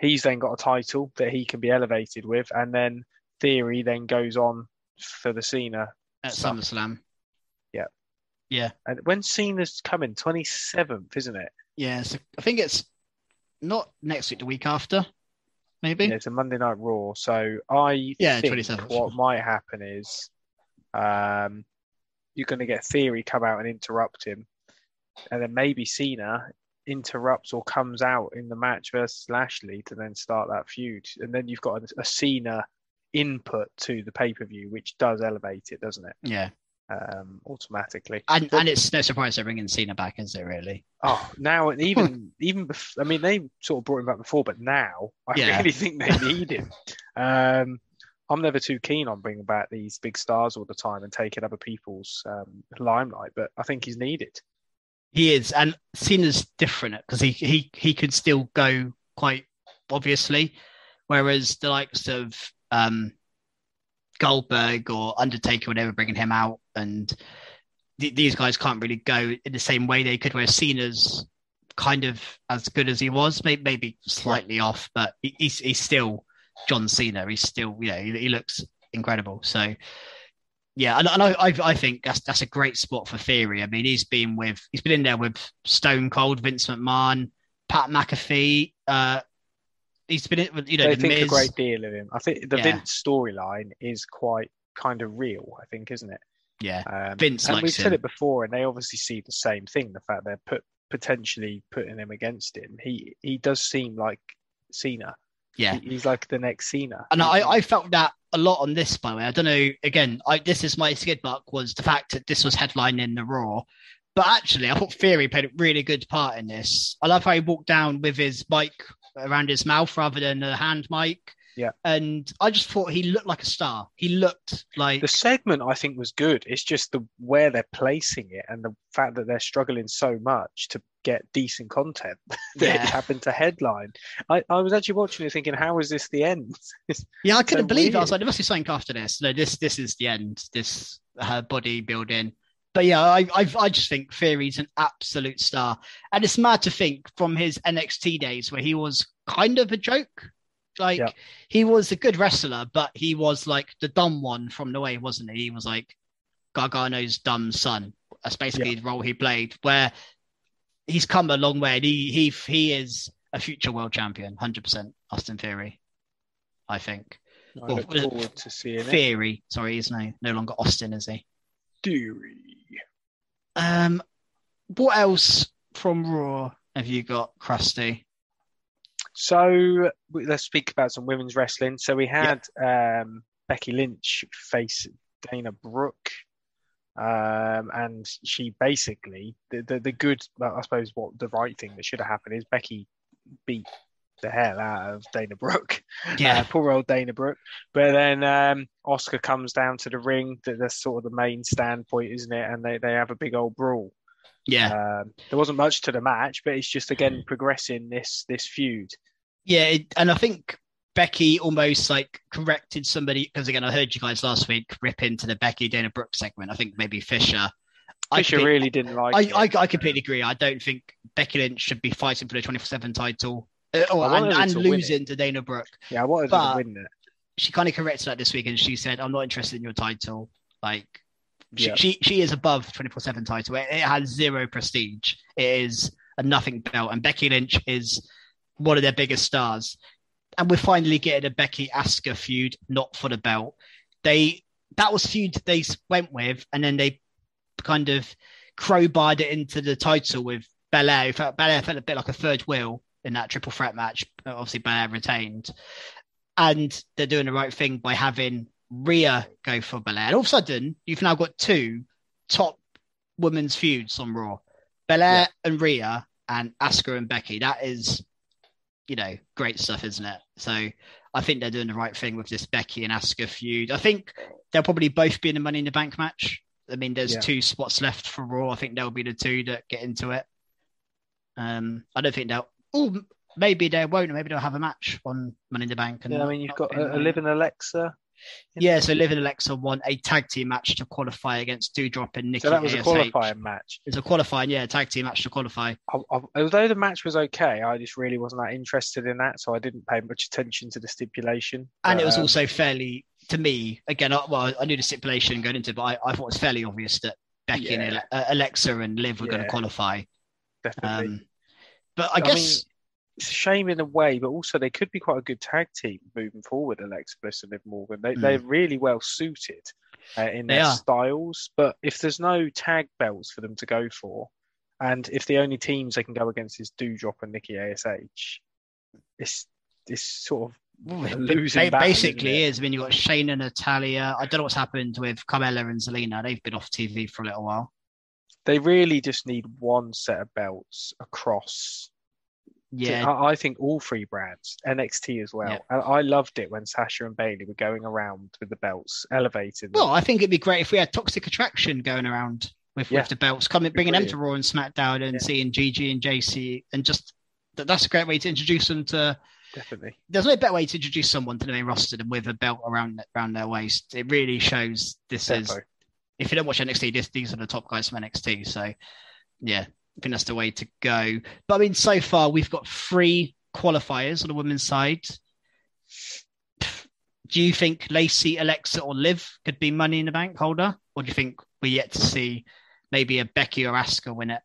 He's then got a title that he can be elevated with, and then Theory then goes on for the Cena. at stuff. SummerSlam. Yeah. Yeah. And when Cena's coming, twenty seventh, isn't it? Yeah. So I think it's not next week, the week after, maybe. Yeah, it's a Monday Night Raw. So I Yeah, think 27th. what might happen is um, you're going to get Theory come out and interrupt him, and then maybe Cena interrupts or comes out in the match versus Lashley to then start that feud, and then you've got a, a Cena input to the pay per view, which does elevate it, doesn't it? Yeah. Um, automatically. And, But- and it's no surprise they're bringing Cena back, is it really? Oh, now and even even bef- I mean they sort of brought him back before, but now I Yeah. really think they need him. Um, I'm never too keen on bringing back these big stars all the time and taking other people's um, limelight, but I think he's needed. He is, and Cena's different because he he he could still go quite obviously, whereas the likes of um, Goldberg or Undertaker were never bringing him out, and th- these guys can't really go in the same way they could. Whereas Cena's kind of as good as he was, maybe, maybe slightly off, but he, he's he's still John Cena. He's still you know he, he looks incredible. So yeah, and, and I, I I think that's that's a great spot for Theory. I mean, he's been with he's been in there with Stone Cold, Vince McMahon, Pat McAfee. Uh, he's been in you know the think Miz. a great deal of him. I think the Yeah. Vince storyline is quite kind of real. I think, isn't it? Yeah, Um, Vince and we've said it before, and they obviously see the same thing. The fact they're put potentially putting him against him. He he does seem like Cena. Yeah. He's like the next Cena. And I, I felt that a lot on this, by the way. I don't know. Again, I, this is my skid mark was the fact that this was headlining the Raw. But actually, I thought Theory played a really good part in this. I love how he walked down with his mic around his mouth rather than a hand mic. Yeah. And I just thought he looked like a star. He looked like the segment I think was good. It's just the where they're placing it and the fact that they're struggling so much to get decent content that Yeah. it happened to headline. I, I was actually watching it thinking, how is this the end? Yeah, I couldn't so believe it. I was like, there must be something after this. No, this this is the end. This her bodybuilding. But yeah, I, I I just think Theory's an absolute star, and it's mad to think from his NXT days where he was kind of a joke. Like Yeah. he was a good wrestler, but he was like the dumb one from the way, wasn't he? He was like Gargano's dumb son. That's basically the role he played. Where he's come a long way, and he he he is a future world champion, hundred percent. Austin Theory, I think. I Well, look forward to seeing it. Theory, sorry, he's no no longer Austin, is he? Theory. Um, what else from Raw have you got, Krusty? So let's speak about some women's wrestling. So we had um, Becky Lynch face Dana Brooke, um, and she basically the, the the good. Well, I suppose what the right thing that should have happened is Becky beat the hell out of Dana Brooke. Uh, poor old Dana Brooke. But then um, Asuka comes down to the ring. That- That's sort of the main standpoint, isn't it? And they, they have a big old brawl. Yeah, Um, there wasn't much to the match, but it's just again progressing this this feud. yeah, it, and I think Becky almost like corrected somebody because again, I heard you guys last week rip into the Becky Dana Brooke segment. I think maybe Fisher. I Fisher completely- really didn't like I, it. I, I completely agree. I don't think Becky Lynch should be fighting for the 24 7 title uh, or, and, and to losing to Dana Brooke. yeah, I wanted but- to win it. She kind of corrected that this week and she said, I'm not interested in your title. Like, she, Yeah. she, she is above 24 7 title. It, it has zero prestige. It is a nothing belt. And Becky Lynch is one of their biggest stars. And we're finally getting a Becky Asuka feud, not for the belt. They that was feud they went with, and then they kind of crowbarred it into the title with Belair. Felt Belair felt a bit like a third wheel in that triple threat match. but Obviously, Belair retained, and they're doing the right thing by having Rhea go for Belair. And all of a sudden, you've now got two top women's feuds on Raw: Belair and Rhea, and Asuka and Becky. That is, you know, great stuff, isn't it? So. I think they're doing the right thing with this Becky and Asuka feud. I think they'll probably both be in the Money in the Bank match. I mean, there's Yeah. two spots left for Raw. I think they'll be the two that get into it. Um, I don't think they'll. Oh, maybe they won't. Maybe they'll have a match on Money in the Bank. And Yeah, I mean, you've got a, Liv and Alexa. Yeah, so Liv and Alexa won a tag team match to qualify against Doudrop and Nikki So that was a qualifying match. It's a qualifying, yeah, tag team match to qualify. I, I, although the match was okay, I just really wasn't that interested in that, so I didn't pay much attention to the stipulation. And But, it was um, also fairly, to me, again, I, well, I knew the stipulation going into it, but I, I thought it was fairly obvious that Becky and Yeah. Ale- uh, Alexa and Liv were going to qualify. definitely. Um, but I I guess, mean, it's a shame in a way, but also they could be quite a good tag team moving forward. Alexa Bliss and Liv Morgan, they, Mm. they're really well suited uh, in They their are. styles. But if there's no tag belts for them to go for, and if the only teams they can go against is Doudrop and Nikki Ash, it's it's sort of losing ba- battle, basically is. I mean, you've got Shane and Natalya. I don't know what's happened with Carmella and Zelina. They've been off TV for a little while. They really just need one set of belts across. Yeah, I, I think all three brands, NXT as well. Yeah. And I loved it when Sasha and Bayley were going around with the belts, elevated. Well, I think it'd be great if we had Toxic Attraction going around with, Yeah. with the belts, coming bringing them to. Raw and SmackDown, and Yeah. seeing Gigi and Jacy, and just that, that's a great way to introduce them to. Definitely. There's no better way to introduce someone to the main roster than with a belt around around their waist. It really shows this is. If you don't watch NXT, this, these are the top guys from NXT. So, yeah, I think that's the way to go. But I mean, so far we've got three qualifiers on the women's side. Do you think Lacey, Alexa, or Liv could be Money in the Bank holder, or do you think we're yet to see maybe a Becky or Asuka win it?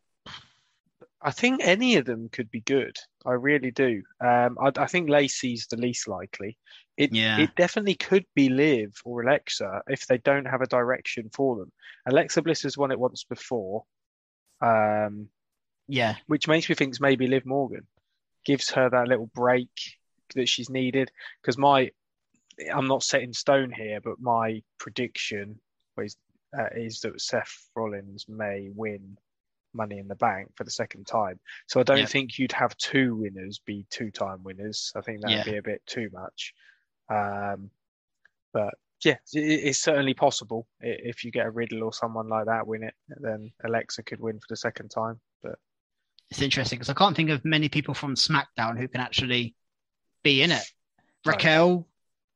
I think any of them could be good. I really do. Um, I, I think Lacey's the least likely. It Yeah. it definitely could be Liv or Alexa if they don't have a direction for them. Alexa Bliss has won it once before, um, Yeah, which makes me think maybe Liv Morgan gives her that little break that she's needed. Because my, I'm not set in stone here, but my prediction is, uh, is that Seth Rollins may win Money in the Bank for the second time. So I don't Yeah. think you'd have two winners be two-time winners. I think that'd Yeah. be a bit too much. Um, but yeah, it's certainly possible if you get a Riddle or someone like that win it, then Alexa could win for the second time. It's interesting because I can't think of many people from SmackDown who can actually be in it. Raquel,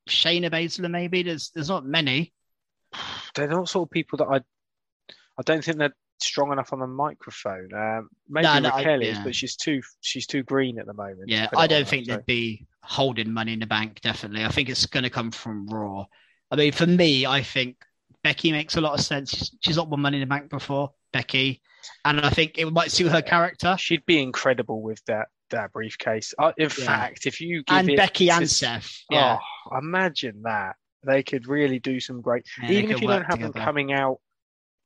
Shayna Baszler, maybe. There's there's not many. they're not sort of people that I I don't think they're strong enough on the microphone. Um, maybe No, no, Raquel I- is, yeah. but she's too she's too green at the moment. Yeah, I don't think so- they'd be holding money in the bank, definitely. I think it's going to come from Raw. I mean, for me, I think Becky makes a lot of sense. She's not won money in the bank before, Becky. And I think it might suit her character. she'd be incredible with that that briefcase. Uh, in Yeah. fact, if you give And it Becky to- and Seth. Yeah. Oh, imagine that. They could really do some great. Yeah, Even if you don't have them coming out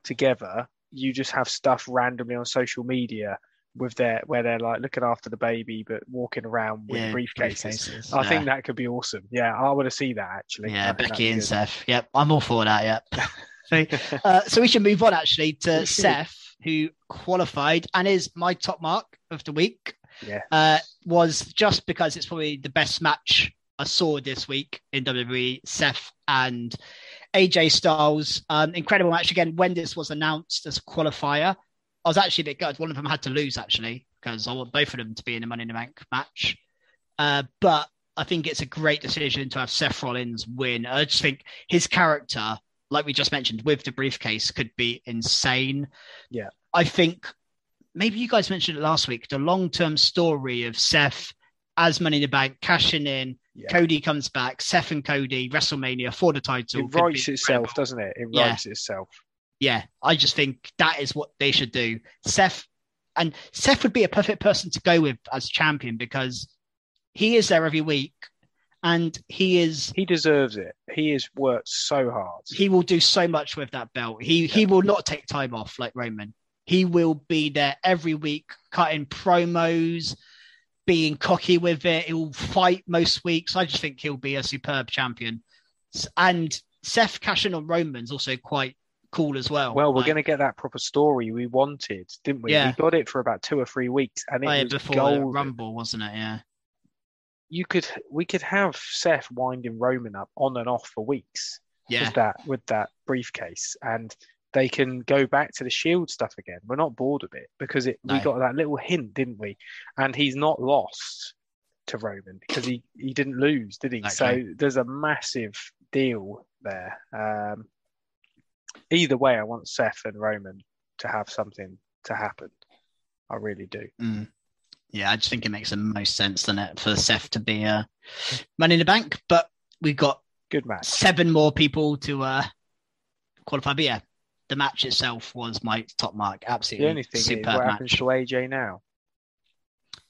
together, you just have stuff randomly on social media with their where they're like looking after the baby but walking around with Yeah, briefcases. briefcases, I yeah. think that could be awesome. Yeah, I want to see that actually. Yeah, Becky and. Seth. Yep, I'm all for that. Yep. so, uh, so we should move on actually to Seth, who qualified and is my top mark of the week. Yeah. Uh, was just because it's probably the best match I saw this week in WWE. Seth and AJ Styles, um, incredible match again. When this was announced as a qualifier, I was actually a bit gutted. One of them had to lose actually because I want both of them to be in a Money in the Bank match. Uh, but I think it's a great decision to have Seth Rollins win. I just think his character, like we just mentioned, with the briefcase, could be insane. Yeah. I think maybe you guys mentioned it last week the long term story of Seth as Money in the Bank cashing in. Yeah. Cody comes back, Seth and Cody, WrestleMania for the title. It writes itself, doesn't it? It Yeah. writes itself. Yeah, I just think that is what they should do. Seth and Seth would be a perfect person to go with as champion because he is there every week and he is He deserves it. He has worked so hard. he will do so much with that belt. He he will not take time off like Roman. He will be there every week, cutting promos, being cocky with it. He'll fight most weeks. I just think he'll be a superb champion. And Seth cashing on Roman's also quite cool as well. Well, we're Like, going to get that proper story we wanted, didn't we? Yeah. We got it for about two or three weeks, and it oh, yeah, was before the golden. Rumble, wasn't it? Yeah. You could, we could have Seth winding Roman up on and off for weeks Yeah. with that with that briefcase, and they can go back to the Shield stuff again. We're not bored of it because it we got that little hint, didn't we? And he's not lost to Roman because he he didn't lose, did he? Exactly. So there's a massive deal there. Um, either way, I want Seth and Roman to have something to happen. I really do. Mm. Yeah, I just think it makes the most sense, doesn't it, for Seth to be uh, Money in the Bank? But we've got Good match. seven more people to uh, qualify. But yeah, the match itself was my top mark. Absolutely The only thing is, what match. happens to AJ now?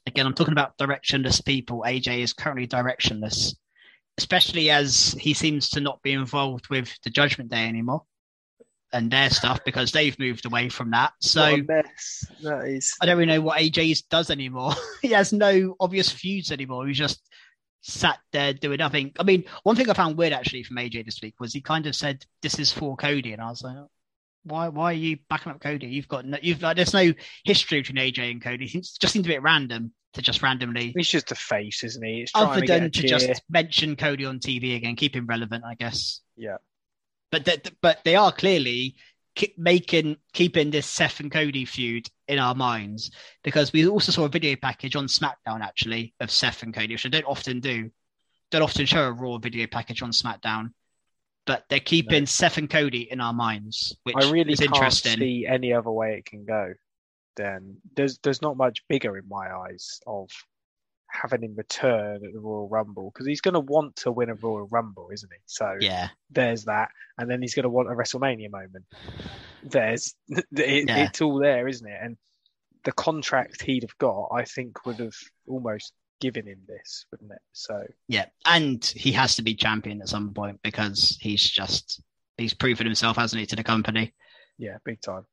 Again, I'm talking about directionless people. AJ is currently directionless, especially as he seems to not be involved with the Judgment Day anymore and their stuff because they've moved away from that. So mess that is. I don't really know what AJ does anymore. he has no obvious feuds anymore. He's just sat there doing nothing. I mean, one thing I found weird actually from AJ this week was he kind of said, "This is for Cody," and I was like, "Why? Why are you backing up Cody? You've got no, you've like, there's no history between AJ and Cody. It just seems a bit random to just randomly." He's just a face, isn't he? It's trying Other to than to just mention Cody on TV again, keep him relevant, I guess. Yeah. But th- th- but they are clearly ki- making keeping this Seth and Cody feud in our minds because we also saw a video package on SmackDown actually of Seth and Cody, which I don't often do. Don't often show a Raw video package on SmackDown, but they're keeping Seth and Cody in our minds, which I really is can't interesting. see any other way it can go. Then there's there's not much bigger in my eyes of having him return at the Royal Rumble because he's going to want to win a Royal Rumble, isn't he? So Yeah, there's that, and then he's going to want a WrestleMania moment. There's it, Yeah. it's all there, isn't it? And the contract he'd have got, I think, would have almost given him this, wouldn't it? So yeah, and he has to be champion at some point because he's just he's proven himself, hasn't he, to the company. yeah, big time.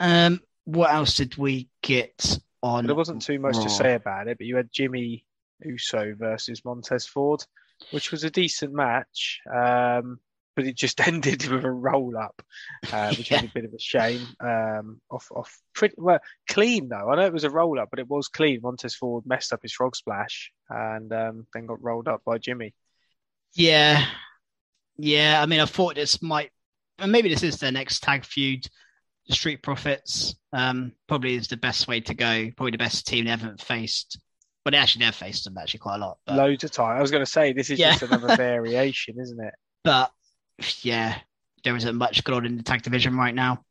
Um, what else did we get on? There wasn't too much Raw? to say about it, but you had Jimmy Uso versus Montez Ford, which was a decent match, um, but it just ended with a roll up, uh, which Yeah. was a bit of a shame. Um, off, off, pretty well, clean though. I know it was a roll up, but it was clean. Montez Ford messed up his frog splash and um, then got rolled up by Jimmy. Yeah, yeah. I mean, I thought this might, and maybe this is their next tag feud. Street Profits um, probably is the best way to go. Probably the best team they haven't faced. But they actually have faced them actually quite a lot. But, Loads of time. I was going to say this is Yeah. just another variation, isn't it? but yeah, there isn't much going on in the tag division right now.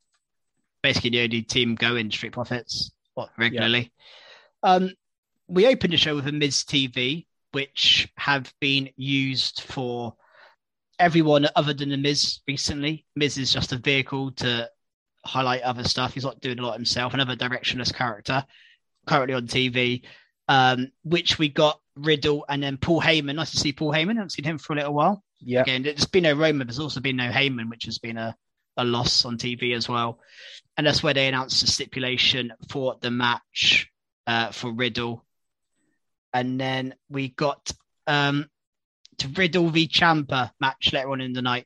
Basically, the only team going Street Profits what, regularly. Yeah. Um, we opened the show with a Miz TV, which have been used for everyone other than the Miz recently. Miz is just a vehicle to highlight other stuff. He's not doing a lot himself. Another directionless character currently on TV, um, which we got Riddle and then Paul Heyman. Nice to see Paul Heyman. I haven't seen him for a little while. Yeah. Again, there's been no Roman. There's also been no Heyman, which has been a, a loss on TV as well. And that's where they announced the stipulation for the match uh, for Riddle. And then we got um, to Riddle v Ciampa match later on in the night,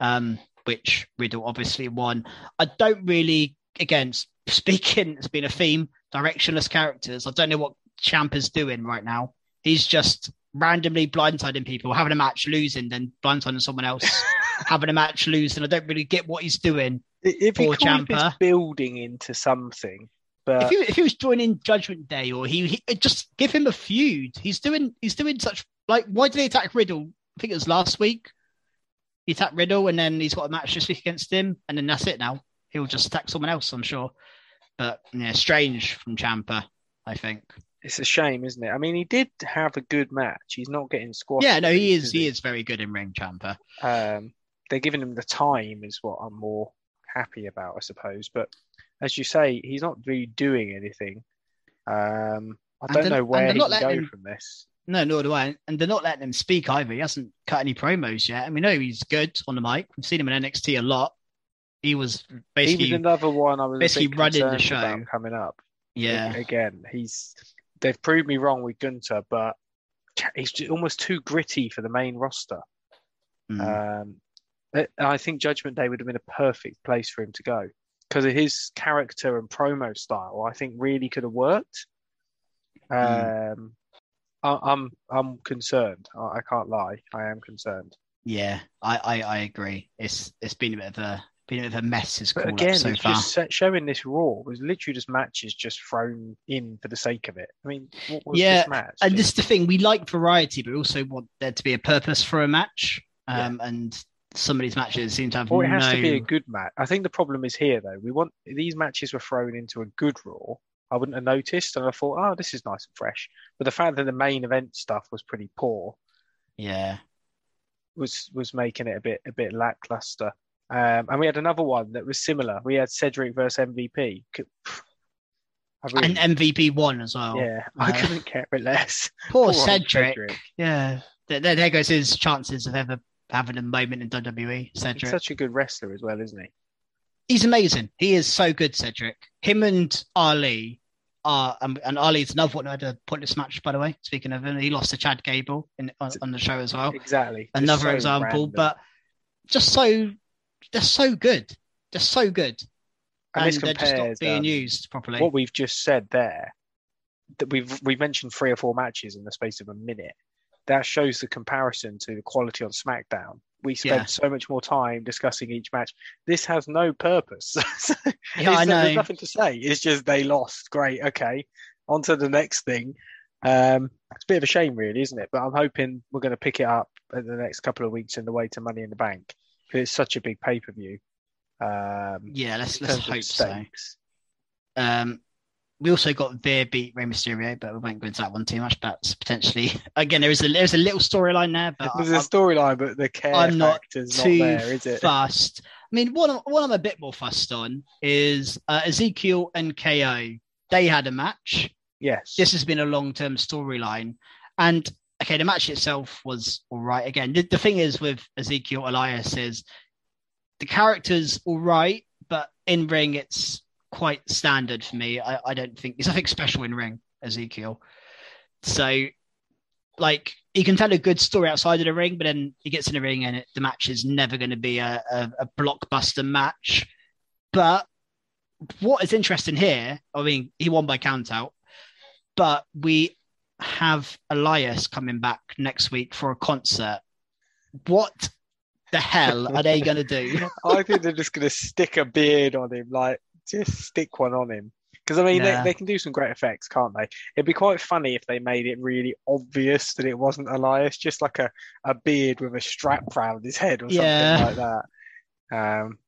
um, which Riddle obviously won. I don't really, again, speaking, it's been a theme, directionless characters. I don't know what Ciampa's doing right now. He's just randomly blindsiding people, having a match, losing, then blindsiding someone else, having a match, losing. I don't really get what he's doing if for Ciampa. building into something. But if he, if he was joining Judgment Day, or he, he uh, just give him a feud. He's doing he's doing such like why did he attack Riddle? I think it was last week. He attacked Riddle, and then he's got a match this week against him, and then that's it. Now he'll just attack someone else, I'm sure. But yeah, strange from Ciampa, I think. It's a shame, isn't it? I mean, he did have a good match. He's not getting squashed. Yeah, no, he is. He, is very good in ring, Ciampa. Um, they're giving him the time, is what I'm more happy about, I suppose. But as you say, he's not really doing anything. Um, I don't know where he can go him, from this. No, nor do I. And they're not letting him speak either. He hasn't cut any promos yet. And we know he's good on the mic. We've seen him in NXT a lot. He was basically he was another one I was basically running the show coming up. Yeah, again, he's they've proved me wrong with Gunther, but he's almost too gritty for the main roster. Mm. Um, I think Judgment Day would have been a perfect place for him to go because of his character and promo style. I think really could have worked. Mm. Um, I, am I'm concerned. I, I, can't lie. I am concerned. Yeah, I, I, I agree. It's it's been a bit of a been a bit of a mess. His but again, so it's far. just showing this Raw was literally just matches just thrown in for the sake of it. I mean, yeah, this and this is the thing. We like variety, but we also want there to be a purpose for a match. Um, yeah. And some of these matches seem to have. Or it has no... to be a good match. I think the problem is here though. We want these matches were thrown into a good Raw I wouldn't have noticed, and I thought, oh, this is nice and fresh. But the fact that the main event stuff was pretty poor, yeah, was was making it a bit a bit lackluster. Um, and we had another one that was similar. We had Cedric versus MVP. Really, and MVP one as well. Yeah, uh, I couldn't care less. Poor, poor Cedric. Cedric. Yeah, there, there goes his chances of ever having a moment in WWE. Cedric, He's such a good wrestler as well, isn't he? He's amazing. He is so good, Cedric. Him and Ali uh, and, and Ali's another one who had a pointless match, by the way. Speaking of him, he lost to Chad Gable in, on, on the show as well. Exactly. Another so example, random. but just so they're so good. They're so good. And, and they're just not being um, used properly. What we've just said there, that we've we've mentioned three or four matches in the space of a minute. That shows the comparison to the quality on SmackDown we spent yeah. so much more time discussing each match. This has no purpose. yeah, I know. There's nothing to say. It's just they lost. Great. Okay. On to the next thing. Um, it's a bit of a shame, really, isn't it? But I'm hoping we're going to pick it up in the next couple of weeks in the way to Money in the Bank because it's such a big pay per view. Um, yeah, let's let's hope so. Um, we also got Veer beat Rey Mysterio, but we won't go into that one too much. That's potentially again there is a there's a little storyline there, but there's a storyline, but the care I'm not too not there, is it? Fussed. I mean, what I'm, what I'm a bit more fussed on is uh, Ezekiel and KO. They had a match. Yes, this has been a long term storyline, and okay, the match itself was all right. Again, the, the thing is with Ezekiel Elias is the character's all right, but in ring it's quite standard for me. I, I don't think there's nothing special in ring Ezekiel. So, like, he can tell a good story outside of the ring, but then he gets in the ring and it, the match is never going to be a, a, a blockbuster match. But what is interesting here, I mean, he won by count out, but we have Elias coming back next week for a concert. What the hell are they going to do? I think they're just going to stick a beard on him, like just stick one on him. Because I mean, yeah. they, they can do some great effects, can't they? It'd be quite funny if they made it really obvious that it wasn't Elias, just like a, a beard with a strap around his head or something yeah. like that. Um,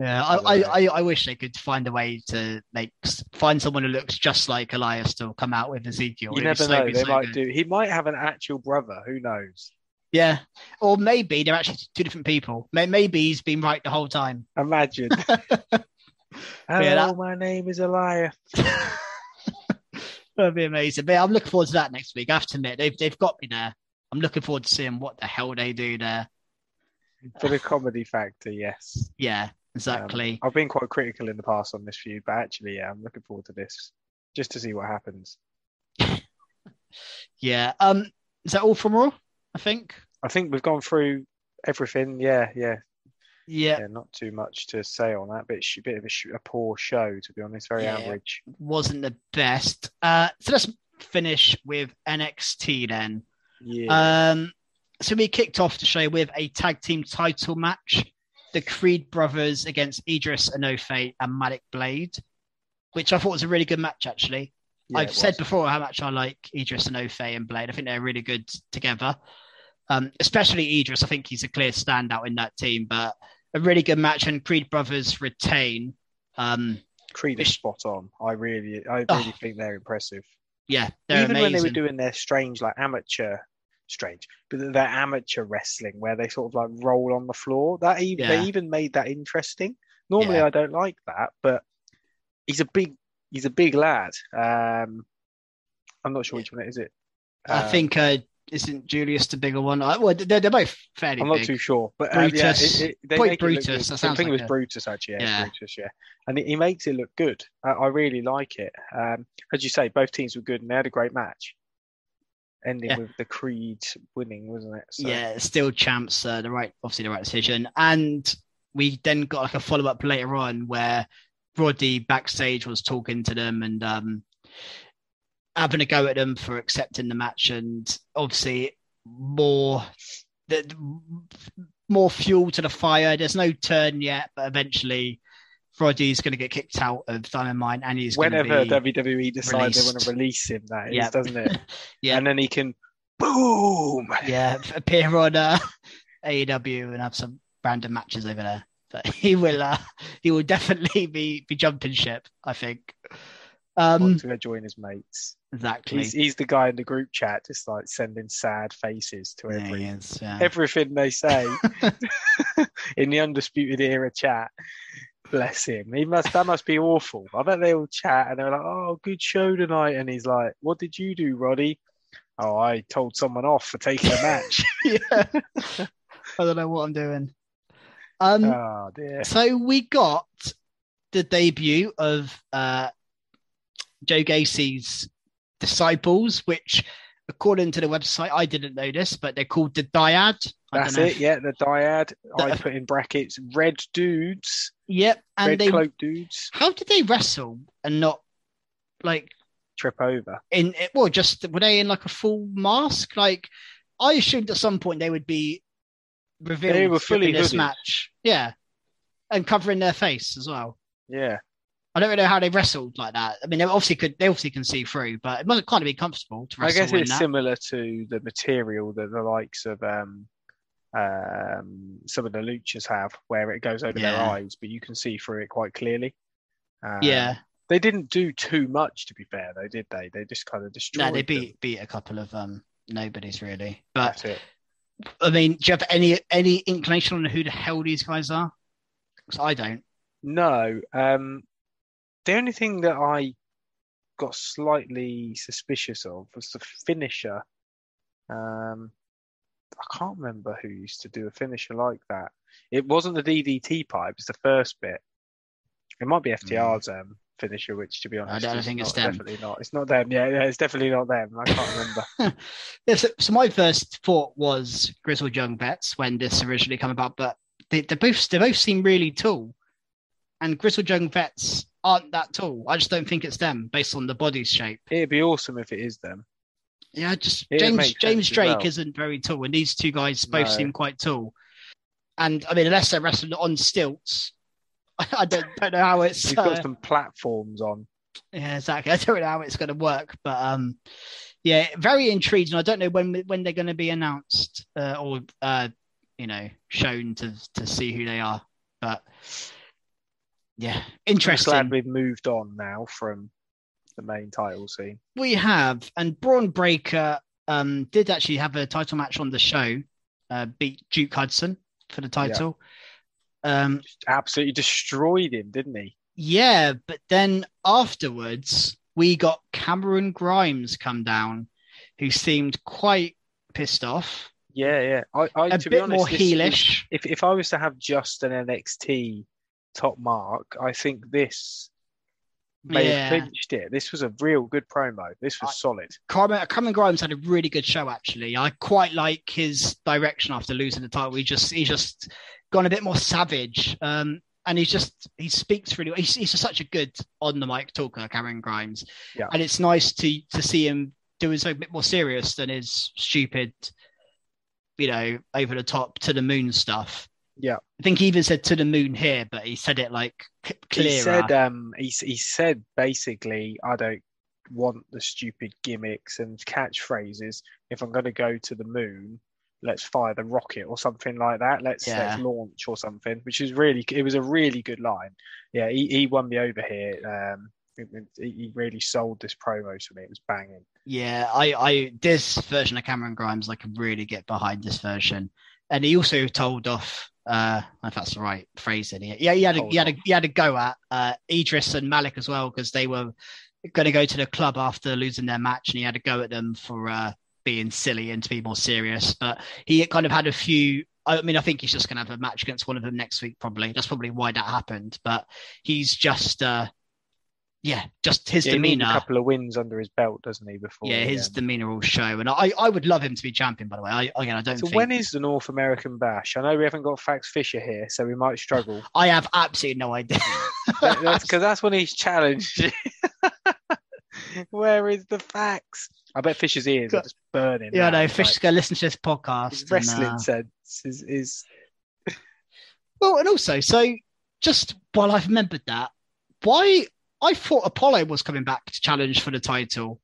yeah, I, I, I, I, wish they could find a way to make find someone who looks just like Elias to come out with Ezekiel. You never know. They so might good. do. He might have an actual brother. Who knows? Yeah, or maybe they're actually two different people. Maybe he's been right the whole time. Imagine. Hello, yeah, that... my name is Elias. That'd be amazing. But I'm looking forward to that next week. I have to admit, they've they've got me there. I'm looking forward to seeing what the hell they do there. For the comedy factor, yes. Yeah, exactly. Um, I've been quite critical in the past on this feud, but actually, yeah, I'm looking forward to this just to see what happens. yeah. Um. Is that all from Raw? I think. I think we've gone through everything. Yeah, yeah. Yeah. yeah, not too much to say on that, but it's a bit of a, a poor show to be honest. Very yeah, average. Wasn't the best. Uh, so let's finish with NXT then. Yeah. Um, so we kicked off the show with a tag team title match: the Creed brothers against Edris Enofe and Malik Blade, which I thought was a really good match. Actually, yeah, I've said before how much I like Edris Enofe and Blade. I think they're really good together. Um, especially Idris, I think he's a clear standout in that team. But a really good match, and Creed brothers retain. Um, Creed is spot on. I really, I really oh, think they're impressive. Yeah, even amazing. when they were doing their strange, like amateur, strange, but their amateur wrestling where they sort of like roll on the floor. That even yeah. they even made that interesting. Normally, yeah. I don't like that, but he's a big, he's a big lad. Um, I'm not sure which one it is. It. I um, think uh, isn't Julius the bigger one? Well, they're, they're both fairly. I'm not big. too sure, but Brutus. Um, yeah, it, it, Point Brutus. I think like it was a... Brutus actually. Yeah, yeah. Brutus. Yeah, and he makes it look good. I, I really like it. Um, as you say, both teams were good and they had a great match. Ending yeah. with the Creed winning, wasn't it? So. Yeah, still champs. Uh, the right, obviously the right decision. And we then got like a follow up later on where Roddy backstage was talking to them and um, having a go at them for accepting the match, and obviously more the more fuel to the fire. There's no turn yet, but eventually Roddy's going to get kicked out of Diamond Mine, and he's whenever WWE decides they want to release him. That is, doesn't it? yeah, and then he can boom. Yeah, appear on uh, AEW and have some random matches over there. But he will, uh, he will definitely be be jumping ship. I think. Um, to go join his mates. Exactly. He's, he's, the guy in the group chat, just like sending sad faces to every, is, yeah. everything they say in the undisputed era chat. Bless him. He must. That must be awful. I bet they all chat and they're like, "Oh, good show tonight," and he's like, "What did you do, Roddy?" Oh, I told someone off for taking a match. yeah. I don't know what I'm doing. Um, oh dear. So we got the debut of uh, Joe Gacy's disciples, which according to the website, I didn't know this, but they're called the Dyad. That's it, yeah, the Dyad. The... I put in brackets red dudes. Yep, and red they cloak dudes. How did they wrestle and not like trip over? In it well, just were they in like a full mask? Like I assumed at some point they would be revealed. They were fully this match, yeah, and covering their face as well. Yeah, I don't really know how they wrestled like that. I mean, they obviously could, they obviously can see through, but it must kind of be comfortable to wrestle. I guess it's similar to the material that the likes of um, um, some of the luchas have, where it goes over yeah. their eyes, but you can see through it quite clearly. Um, yeah, they didn't do too much, to be fair, though, did they? They just kind of destroyed. No, they beat them. beat a couple of um, nobodies really, but. I mean, do you have any any inclination on who the hell these guys are? Because I don't. No, um, the only thing that I got slightly suspicious of was the finisher. Um, I can't remember who used to do a finisher like that. It wasn't the DDT pipe; it's the first bit. It might be FTR's mm. um, finisher, which, to be honest, I don't think it's them. Definitely not. It's not them. Yeah, yeah, it's definitely not them. I can't remember. yeah, so, so, my first thought was Grizzled Young Vets when this originally came about, but they, they both they both seem really tall, and Grizzled Young Vets aren't that tall. I just don't think it's them based on the body shape. It'd be awesome if it is them. Yeah, just it James James Drake well. isn't very tall, and these two guys both no. seem quite tall. And I mean, unless they're wrestling on stilts, I don't, don't know how it's. Got uh, some platforms on. Yeah, exactly. I don't know how it's going to work, but um, yeah, very intriguing. I don't know when when they're going to be announced uh, or uh, you know shown to to see who they are. But yeah, interesting. Glad we've moved on now from the main title scene. We have, and Bron Breakker um, did actually have a title match on the show, uh, beat Duke Hudson for the title. Yeah. Um, absolutely destroyed him, didn't he? Yeah, but then afterwards we got Cameron Grimes come down, who seemed quite pissed off. Yeah, yeah. I, I a bit honest, more heelish. If if I was to have just an NXT top mark, I think this may yeah. have clinched it. This was a real good promo. This was I, solid. Cameron, Cameron Grimes had a really good show actually. I quite like his direction after losing the title. He just he just gone a bit more savage. Um, and he's just he speaks really well. He's, he's such a good on the mic talker, Cameron Grimes. Yeah. And it's nice to to see him doing something a bit more serious than his stupid, you know, over the top to the moon stuff. Yeah, I think he even said to the moon here, but he said it like clearer. He said, um, he he said basically, I don't want the stupid gimmicks and catchphrases. If I'm going to go to the moon, let's fire the rocket or something like that. Let's yeah. let's launch or something, which is really it was a really good line. Yeah, he, he won me over here. Um, he really sold this promo to me. It was banging. Yeah, I, I this version of Cameron Grimes, I can really get behind this version. And he also told off, uh, if that's the right phrase, in here. Yeah, he had a, he had a, he had a go at uh, Edris and Malik as well because they were going to go to the club after losing their match, and he had a go at them for uh, being silly and to be more serious. But he kind of had a few. I mean, I think he's just going to have a match against one of them next week. Probably that's probably why that happened. But he's just uh, yeah, just his yeah, demeanor. a couple of wins under his belt, doesn't he? Before yeah, his demeanor will show, and I, I would love him to be champion. By the way, I again, I don't. So think... when is the North American Bash? I know we haven't got Fax Fisher here, so we might struggle. I have absolutely no idea. that's because that's when he's challenged. Where is the fax? I bet Fisher's ears are just burning. Yeah, no, Fisher's like, going to listen to this podcast. wrestling and, uh... sense is, is. well, and also, so just while I've remembered that, why I thought Apollo was coming back to challenge for the title.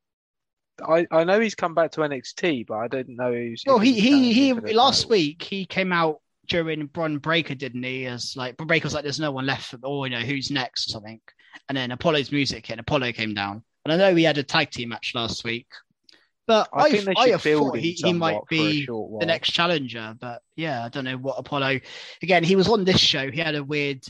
I, I know he's come back to NXT, but I didn't know who's. Well, he he he last title. week he came out during Bron Breakker, didn't he? As like Bron Breakker was like, there's no one left, for or you know who's next or something. And then Apollo's music hit, and Apollo came down. And I know we had a tag team match last week, but I, I, I thought he, he might be the next challenger. But yeah, I don't know what Apollo. Again, he was on this show. He had a weird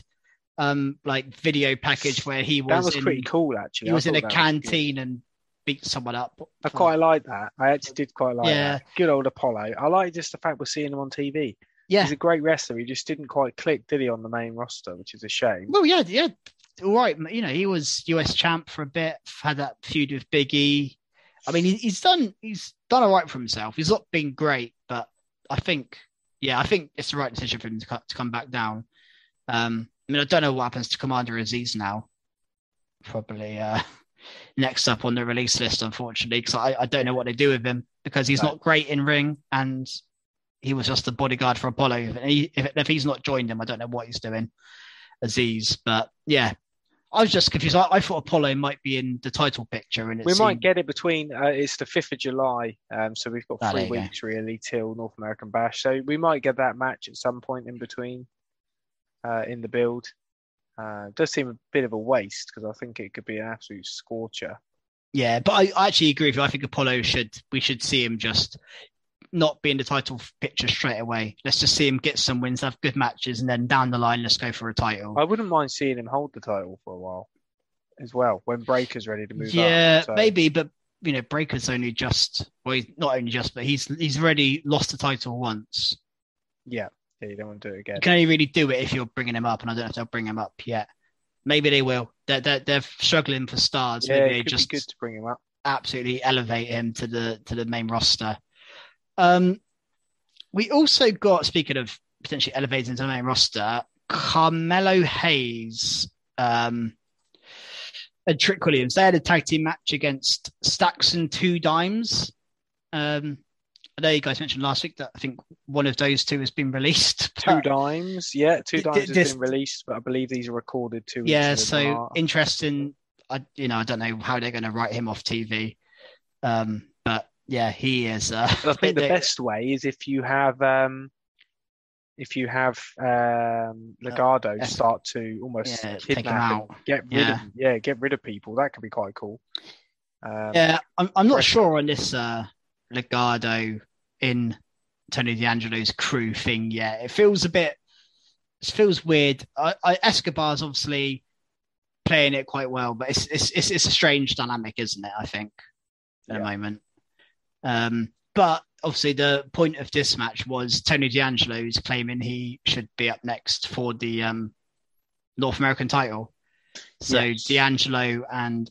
um like video package where he was that was in, pretty cool actually. He was in a canteen and beat someone up. I quite like that. I actually did quite like yeah. that. Good old Apollo. I like just the fact we're seeing him on TV. Yeah, he's a great wrestler. He just didn't quite click, did he, on the main roster, which is a shame. Well, yeah, yeah, all right. You know, he was US champ for a bit. Had that feud with Big E. I mean, he's done he's done all right for himself. He's not been great, but I think, yeah, I think it's the right decision for him to, to come back down. Um, I mean, I don't know what happens to Commander Aziz now. Probably uh, next up on the release list, unfortunately, because I, I don't know what they do with him because he's right. not great in ring and he was just a bodyguard for Apollo. If, he, if, if, he's not joined him, I don't know what he's doing, Aziz. But yeah, I was just confused. I, I thought Apollo might be in the title picture, and we seemed... might get it between. Uh, it's the fifth of July, um, so we've got ah, three weeks go. really till North American Bash. So we might get that match at some point in between uh, in the build. Uh, does seem a bit of a waste because I think it could be an absolute scorcher. Yeah, but I, I actually agree with you. I think Apollo should we should see him just not be in the title picture straight away. Let's just see him get some wins, have good matches, and then down the line, let's go for a title. I wouldn't mind seeing him hold the title for a while as well when Breakker's ready to move. Yeah, up, so. maybe, but you know, Breakker's only just well, he's not only just, but he's he's already lost the title once. Yeah, yeah, you don't want to do it again. You can only really do it if you're bringing him up, and I don't know if they'll bring him up yet. Maybe they will. They're they're, they're struggling for stars. Yeah, Maybe could just be good to bring him up. Absolutely elevate him to the to the main roster. Um, we also got speaking of potentially elevating to the main roster, Carmelo Hayes. Um, and Trick Williams. They had a tag team match against Stacks and Two Dimes. Um, I know you guys mentioned last week that I think one of those two has been released. Two dimes, yeah, two dimes this, has been released, but I believe these are recorded too. Yeah, so interesting. I you know I don't know how they're going to write him off TV, um, but yeah, he is. Uh, I think the best way is if you have um, if you have um, Legado yes. start to almost Yeah, kidnap get rid Yeah. of yeah get rid of people, that could be quite cool. Um, Yeah, I'm, I'm not sure on this uh, Legado in Tony D'Angelo's crew thing yet. It feels a bit, it feels weird. I, I, Escobar's obviously playing it quite well, but it's, it's it's it's a strange dynamic, isn't it? I think at the moment. Um, but obviously, the point of this match was Tony D'Angelo's claiming he should be up next for the um, North American title. So Yes. D'Angelo and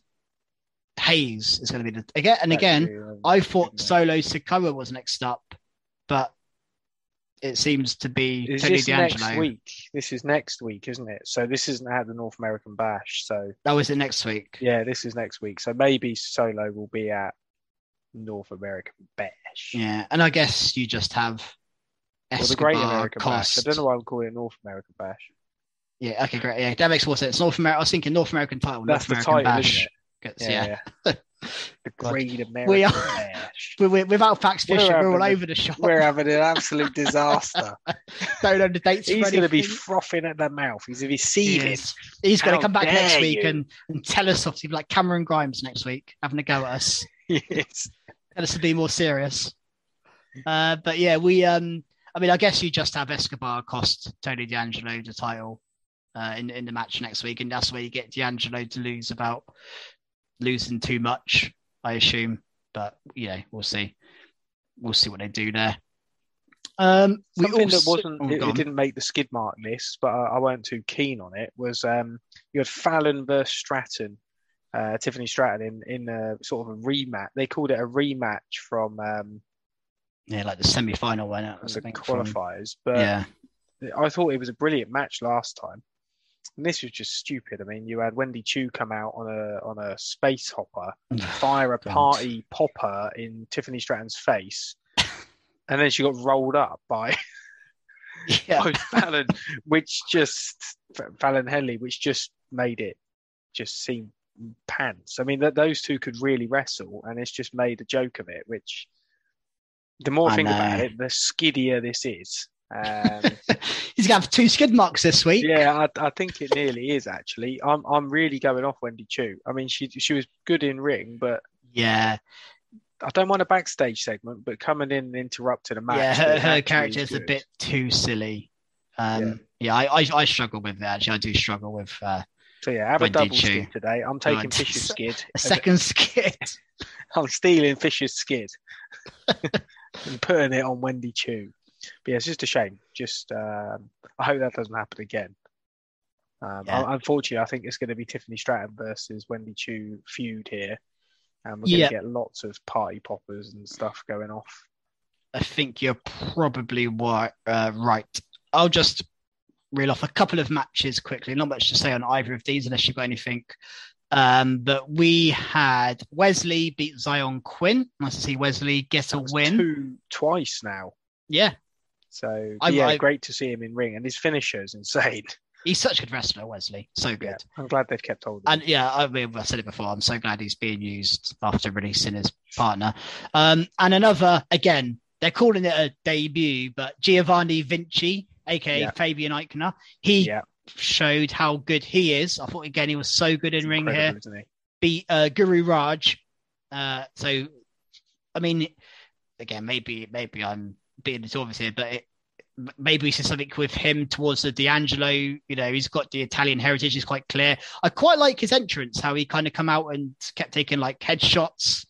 Hayes is going to be the again and again. I thought. Solo Sikoa was next up, but it seems to be Is Tony this D'Angelo. next week? This is next week, isn't it? So this isn't at the North American Bash. So oh, That was it next week. yeah, this is next week. So maybe Solo will be at North American Bash. Yeah, and I guess you just have Escobar, the Great American Cost. Bash. I don't know why I'm calling it North American Bash. Yeah, okay, great. Yeah, that makes more sense. North America. I was thinking North American title. That's the North American title, Bash. isn't it? Gets- Yeah, yeah. the. Great American We are- Bash. We- we- without We're Fisher, we're, all having a- over the shop. We're having an absolute disaster. Don't know the dates. He's going to be frothing at the mouth. He's going to be seething. He's going to come back next week you. and, and tell us obviously like Cameron Grimes next week, having a go at us. Yes. tell us to be more serious. Uh, but yeah, we. Um, I mean, I guess you just have Escobar cost Tony D'Angelo the title uh, in in the match next week, and that's where you get D'Angelo to lose about losing too much, I assume. But you know, we'll see. We'll see what they do there. Um, we Something also, that wasn't, oh, it, it didn't make the skid mark list, but I, I weren't too keen on it. Was um, you had Fallon versus Stratton, uh, Tiffany Stratton in in a sort of a rematch. They called it a rematch from um, yeah, like the semi final one. I the think from- qualifiers, but yeah, I thought it was a brilliant match last time. And this was just stupid. I mean, you had Wendy Choo come out on a on a space hopper, fire a party popper in Tiffany Stratton's face, and then she got rolled up by yeah. by Fallon, which just Fallon Henley, which just made it just seem pants. I mean, that those two could really wrestle, and it's just made a joke of it. Which the more I I think about it, the skiddier this is. Um, He's gonna have two skid marks this week. yeah, I, I think it nearly is actually. I'm I'm really going off Wendy Choo. I mean, she she was good in ring, but yeah. I don't want a backstage segment. But coming in and interrupting a match, yeah, her, her character is a bit too silly. Um, yeah, I, I I struggle with that. Actually, I do struggle with uh, So yeah, have a double Choo. skid today. I'm taking Right. Fisher's skid. a second skid. I'm stealing Fisher's skid and putting it on Wendy Choo. But yeah, it's just a shame. Just um, I hope that doesn't happen again. Um, Yeah. un- Unfortunately, I think it's going to be Tiffany Stratton versus Wendy Choo feud here, and we're Yeah. going to get lots of party poppers and stuff going off. I think you're probably wi- uh, right. I'll just reel off a couple of matches quickly. Not much to say on either of these, unless you've got anything. Um, but we had Wes Lee beat Zion Quinn. Nice to see Wes Lee get a win. two twice now. Yeah, So I- yeah, I- great to see him in ring, and his finisher is insane. he's such a good wrestler, Wes Lee. So good. Yeah, I'm glad they've kept hold of him. And yeah, I mean, I said it before. I'm so glad he's being used after releasing his partner. Um, and another, again, they're calling it a debut, but Giovanni Vinci, aka Yeah. Fabian Aichner, he yeah, showed how good he is. I thought again he was so good in ring incredible, here. isn't he? Beat uh, Guru Raaj. Uh, so, I mean, again, maybe maybe I'm being too obvious here, but it, maybe we see something with him towards the D'Angelo. You know, he's got the Italian heritage; is quite clear. I quite like his entrance, how he kind of come out and kept taking like headshots,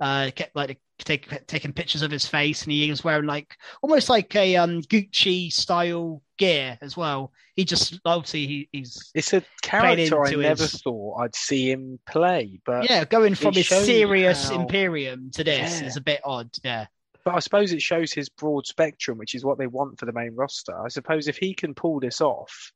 uh, kept like take, taking pictures of his face, and he was wearing like almost like a um Gucci style gear as well. He just obviously he, he's It's a character I never his- thought I'd see him play, but yeah going from his serious how- Imperium to this Yeah. is a bit odd. Yeah, but I suppose it shows his broad spectrum, which is what they want for the main roster. I suppose if he can pull this off,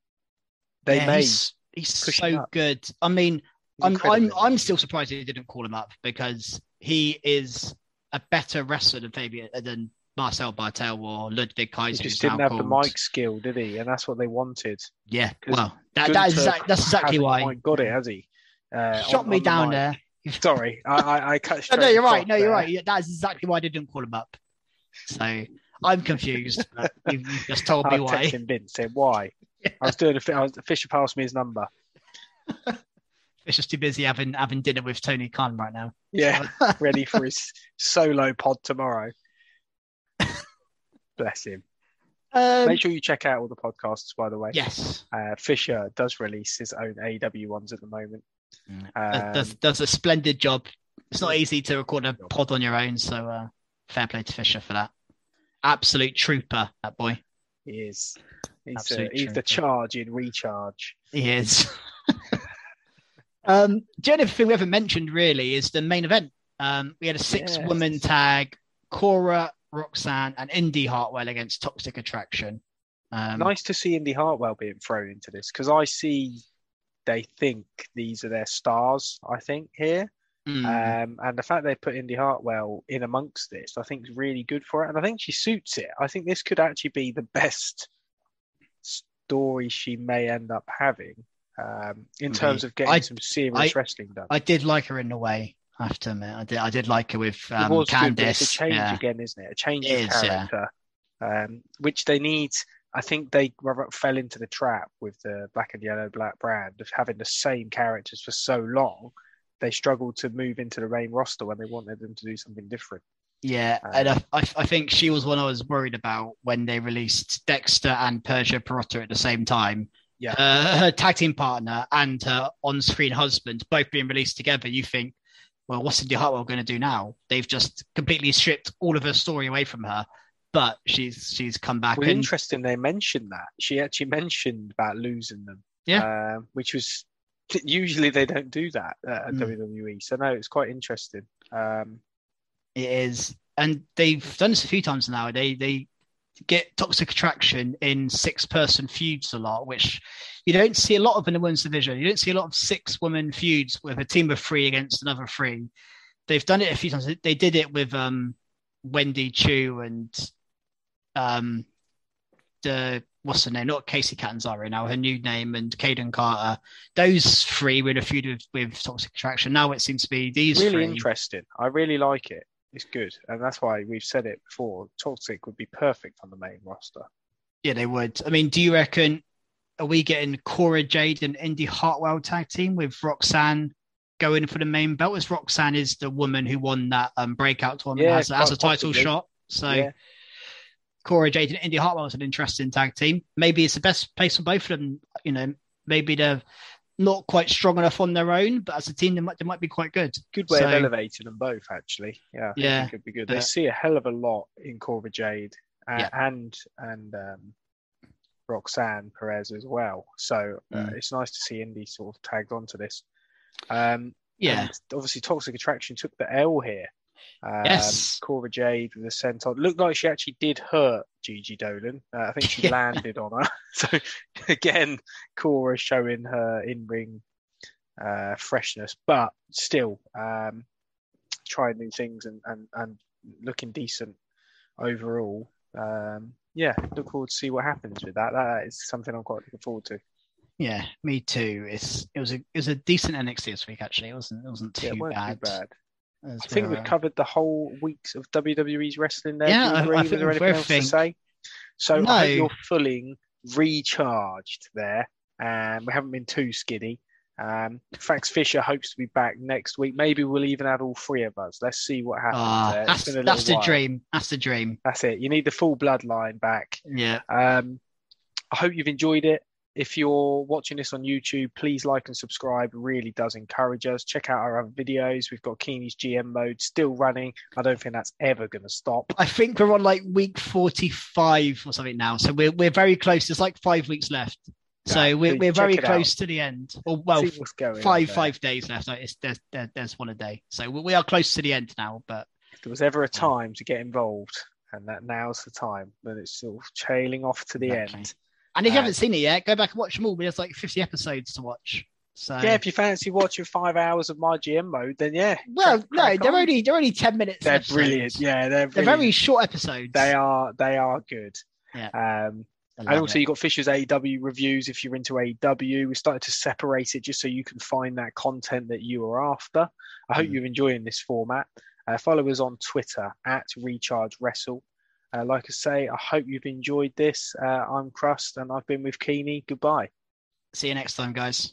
they yeah, may. he's, he's so good. I mean, I'm. I'm I'm still surprised they didn't call him up because he is a better wrestler than Fabian than Marcel Barthel or Ludwig Kaiser. He just didn't have the mic skill, did he? And that's what they wanted. Yeah, well, that, that is that's exactly why. got it, has he? Uh, Shot on- me on down mic. there. Sorry, I, I, I cut No, straight no, you're right. No, you're right. That is exactly why I didn't call him up. So I'm confused. But you've, you've just told me why. saying why. I was doing a I was, Fisher passed me his number. It's just too busy having having dinner with Tony Khan right now. Yeah, ready for his solo pod tomorrow. Bless him. Um, Make sure you check out all the podcasts, by the way. yes, Uh, Fisher does release his own AEW ones at the moment. Does, Um, does does a splendid job. It's not easy to record a pod on your own, so uh, fair play to Fisher for that. Absolute trooper, that boy. he is. He's, uh, Absolute he's the charge in recharge. He is. um, the only thing we haven't mentioned really is the main event. Um, we had a six-woman Yes. tag: Cora, Roxanne, and Indy Hartwell against Toxic Attraction. Um, nice to see Indy Hartwell being thrown into this because I see they think these are their stars. I think here, mm, um, and the fact they put Indy Hartwell in amongst this, I think is really good for it, and I think she suits it. I think this could actually be the best story she may end up having um, in terms of getting I- some serious I- wrestling done. I did like her in a way. I have to admit, I did. I did like her with it um, was good, it's a change yeah. again, isn't it? A change It of is, yeah. character, um, which they need. I think they fell into the trap with the black and yellow black brand of having the same characters for so long. They struggled to move into the main roster when they wanted them to do something different. Yeah, Uh, and I, I, think she was one I was worried about when they released Dexter and Persia Pirotta at the same time. Yeah. Uh, her tag team partner and her on-screen husband both being released together. You think, well, what's Indy Hartwell going to do now? They've just completely stripped all of her story away from her, but she's she's come back. Well, and interesting. They mentioned that she actually mentioned about losing them. Yeah. um, which was usually they don't do that at Mm. WWE. So no, it's quite interesting. Um, It is, and they've done this a few times now. They they get toxic attraction in six person feuds a lot, which you don't see a lot of in the women's division. You don't see a lot of six woman feuds with a team of three against another three. They've done it a few times. They did it with um, Wendy Choo and um, the what's her name? Not Kacy Catanzaro now, her new name, and Kayden Carter. Those three were in a feud with, with Toxic Attraction. Now it seems to be these really three. interesting. I really like it. It's good, and that's why we've said it before. Toxic would be perfect on the main roster. Yeah, they would. I mean, do you reckon are we getting Cora Jade and Indy Hartwell tag team with Roxanne going for the main belt? As Roxanne is the woman who won that um, breakout tournament Yeah, as, as a title possibly. shot. So Yeah. Cora Jade and Indy Hartwell is an interesting tag team. Maybe it's the best place for both of them. You know, maybe they're not quite strong enough on their own, but as a team, they might they might be quite good. Good way of elevating them both, actually. Yeah, Yeah, could be good. They see a hell of a lot in Cora Jade uh, Yeah. and and um, Roxanne Perez as well. So uh, Mm. it's nice to see Indy sort of tagged onto this. Um, Yeah, obviously, Toxic Attraction took the L here. Um, Yes. Cora Jade with the senton. Looked like she actually did hurt Gigi Dolan. Uh, I think she Yeah. landed on her. So again, Cora showing her in ring uh, freshness, but still um, trying new things and, and, and looking decent overall. Um, yeah, look forward to see what happens with that. That is something I'm quite looking forward to. yeah, me too. It's it was a it was a decent NXT this week actually. It wasn't it wasn't too Yeah, it bad. too bad. As I think we're, we've covered the whole weeks of WWE's wrestling there. Yeah, Do I- I think there we've anything else to say? So I No. hope you're feeling recharged there. And we haven't been too skiddy. Um, Fax Fisher hopes to be back next week. Maybe we'll even have all three of us. Let's see what happens Ah, there. It's been a that's the dream. That's the dream. That's it. You need the full bloodline back. Yeah. Um, I hope you've enjoyed it. If you're watching this on YouTube, please like and subscribe. It really does encourage us. Check out our other videos. We've got Keeney's GM mode still running. I don't think that's ever going to stop. I think we're on like week 45 or something now. So we're we're very close. There's like five weeks left. So we're we're very close to the end. Or well, See what's going on five five days left. Like, It's, there's there, there's one a day. So we, we are close to the end now. But If there was ever a time to get involved, and that now's the time, then it's sort of trailing off to the end. And if you Uh, haven't seen it yet, go back and watch them all. There's like 50 episodes to watch. So Yeah, if you fancy watching five hours of my GM mode, then yeah. well, crack- no, crack they're on. only they're only 10 minutes. they're episodes. brilliant. Yeah, they're They're very short episodes. They are they are good. Yeah. Um, and also you got Fisher's AEW reviews if you're into AEW. We started to separate it just so you can find that content that you are after. I hope Mm. you're enjoying this format. Uh, follow us on Twitter at Recharge Wrestle. Uh, like I say, I hope you've enjoyed this. Uh, I'm Crust, and I've been with Keeney. Goodbye. See you next time, guys.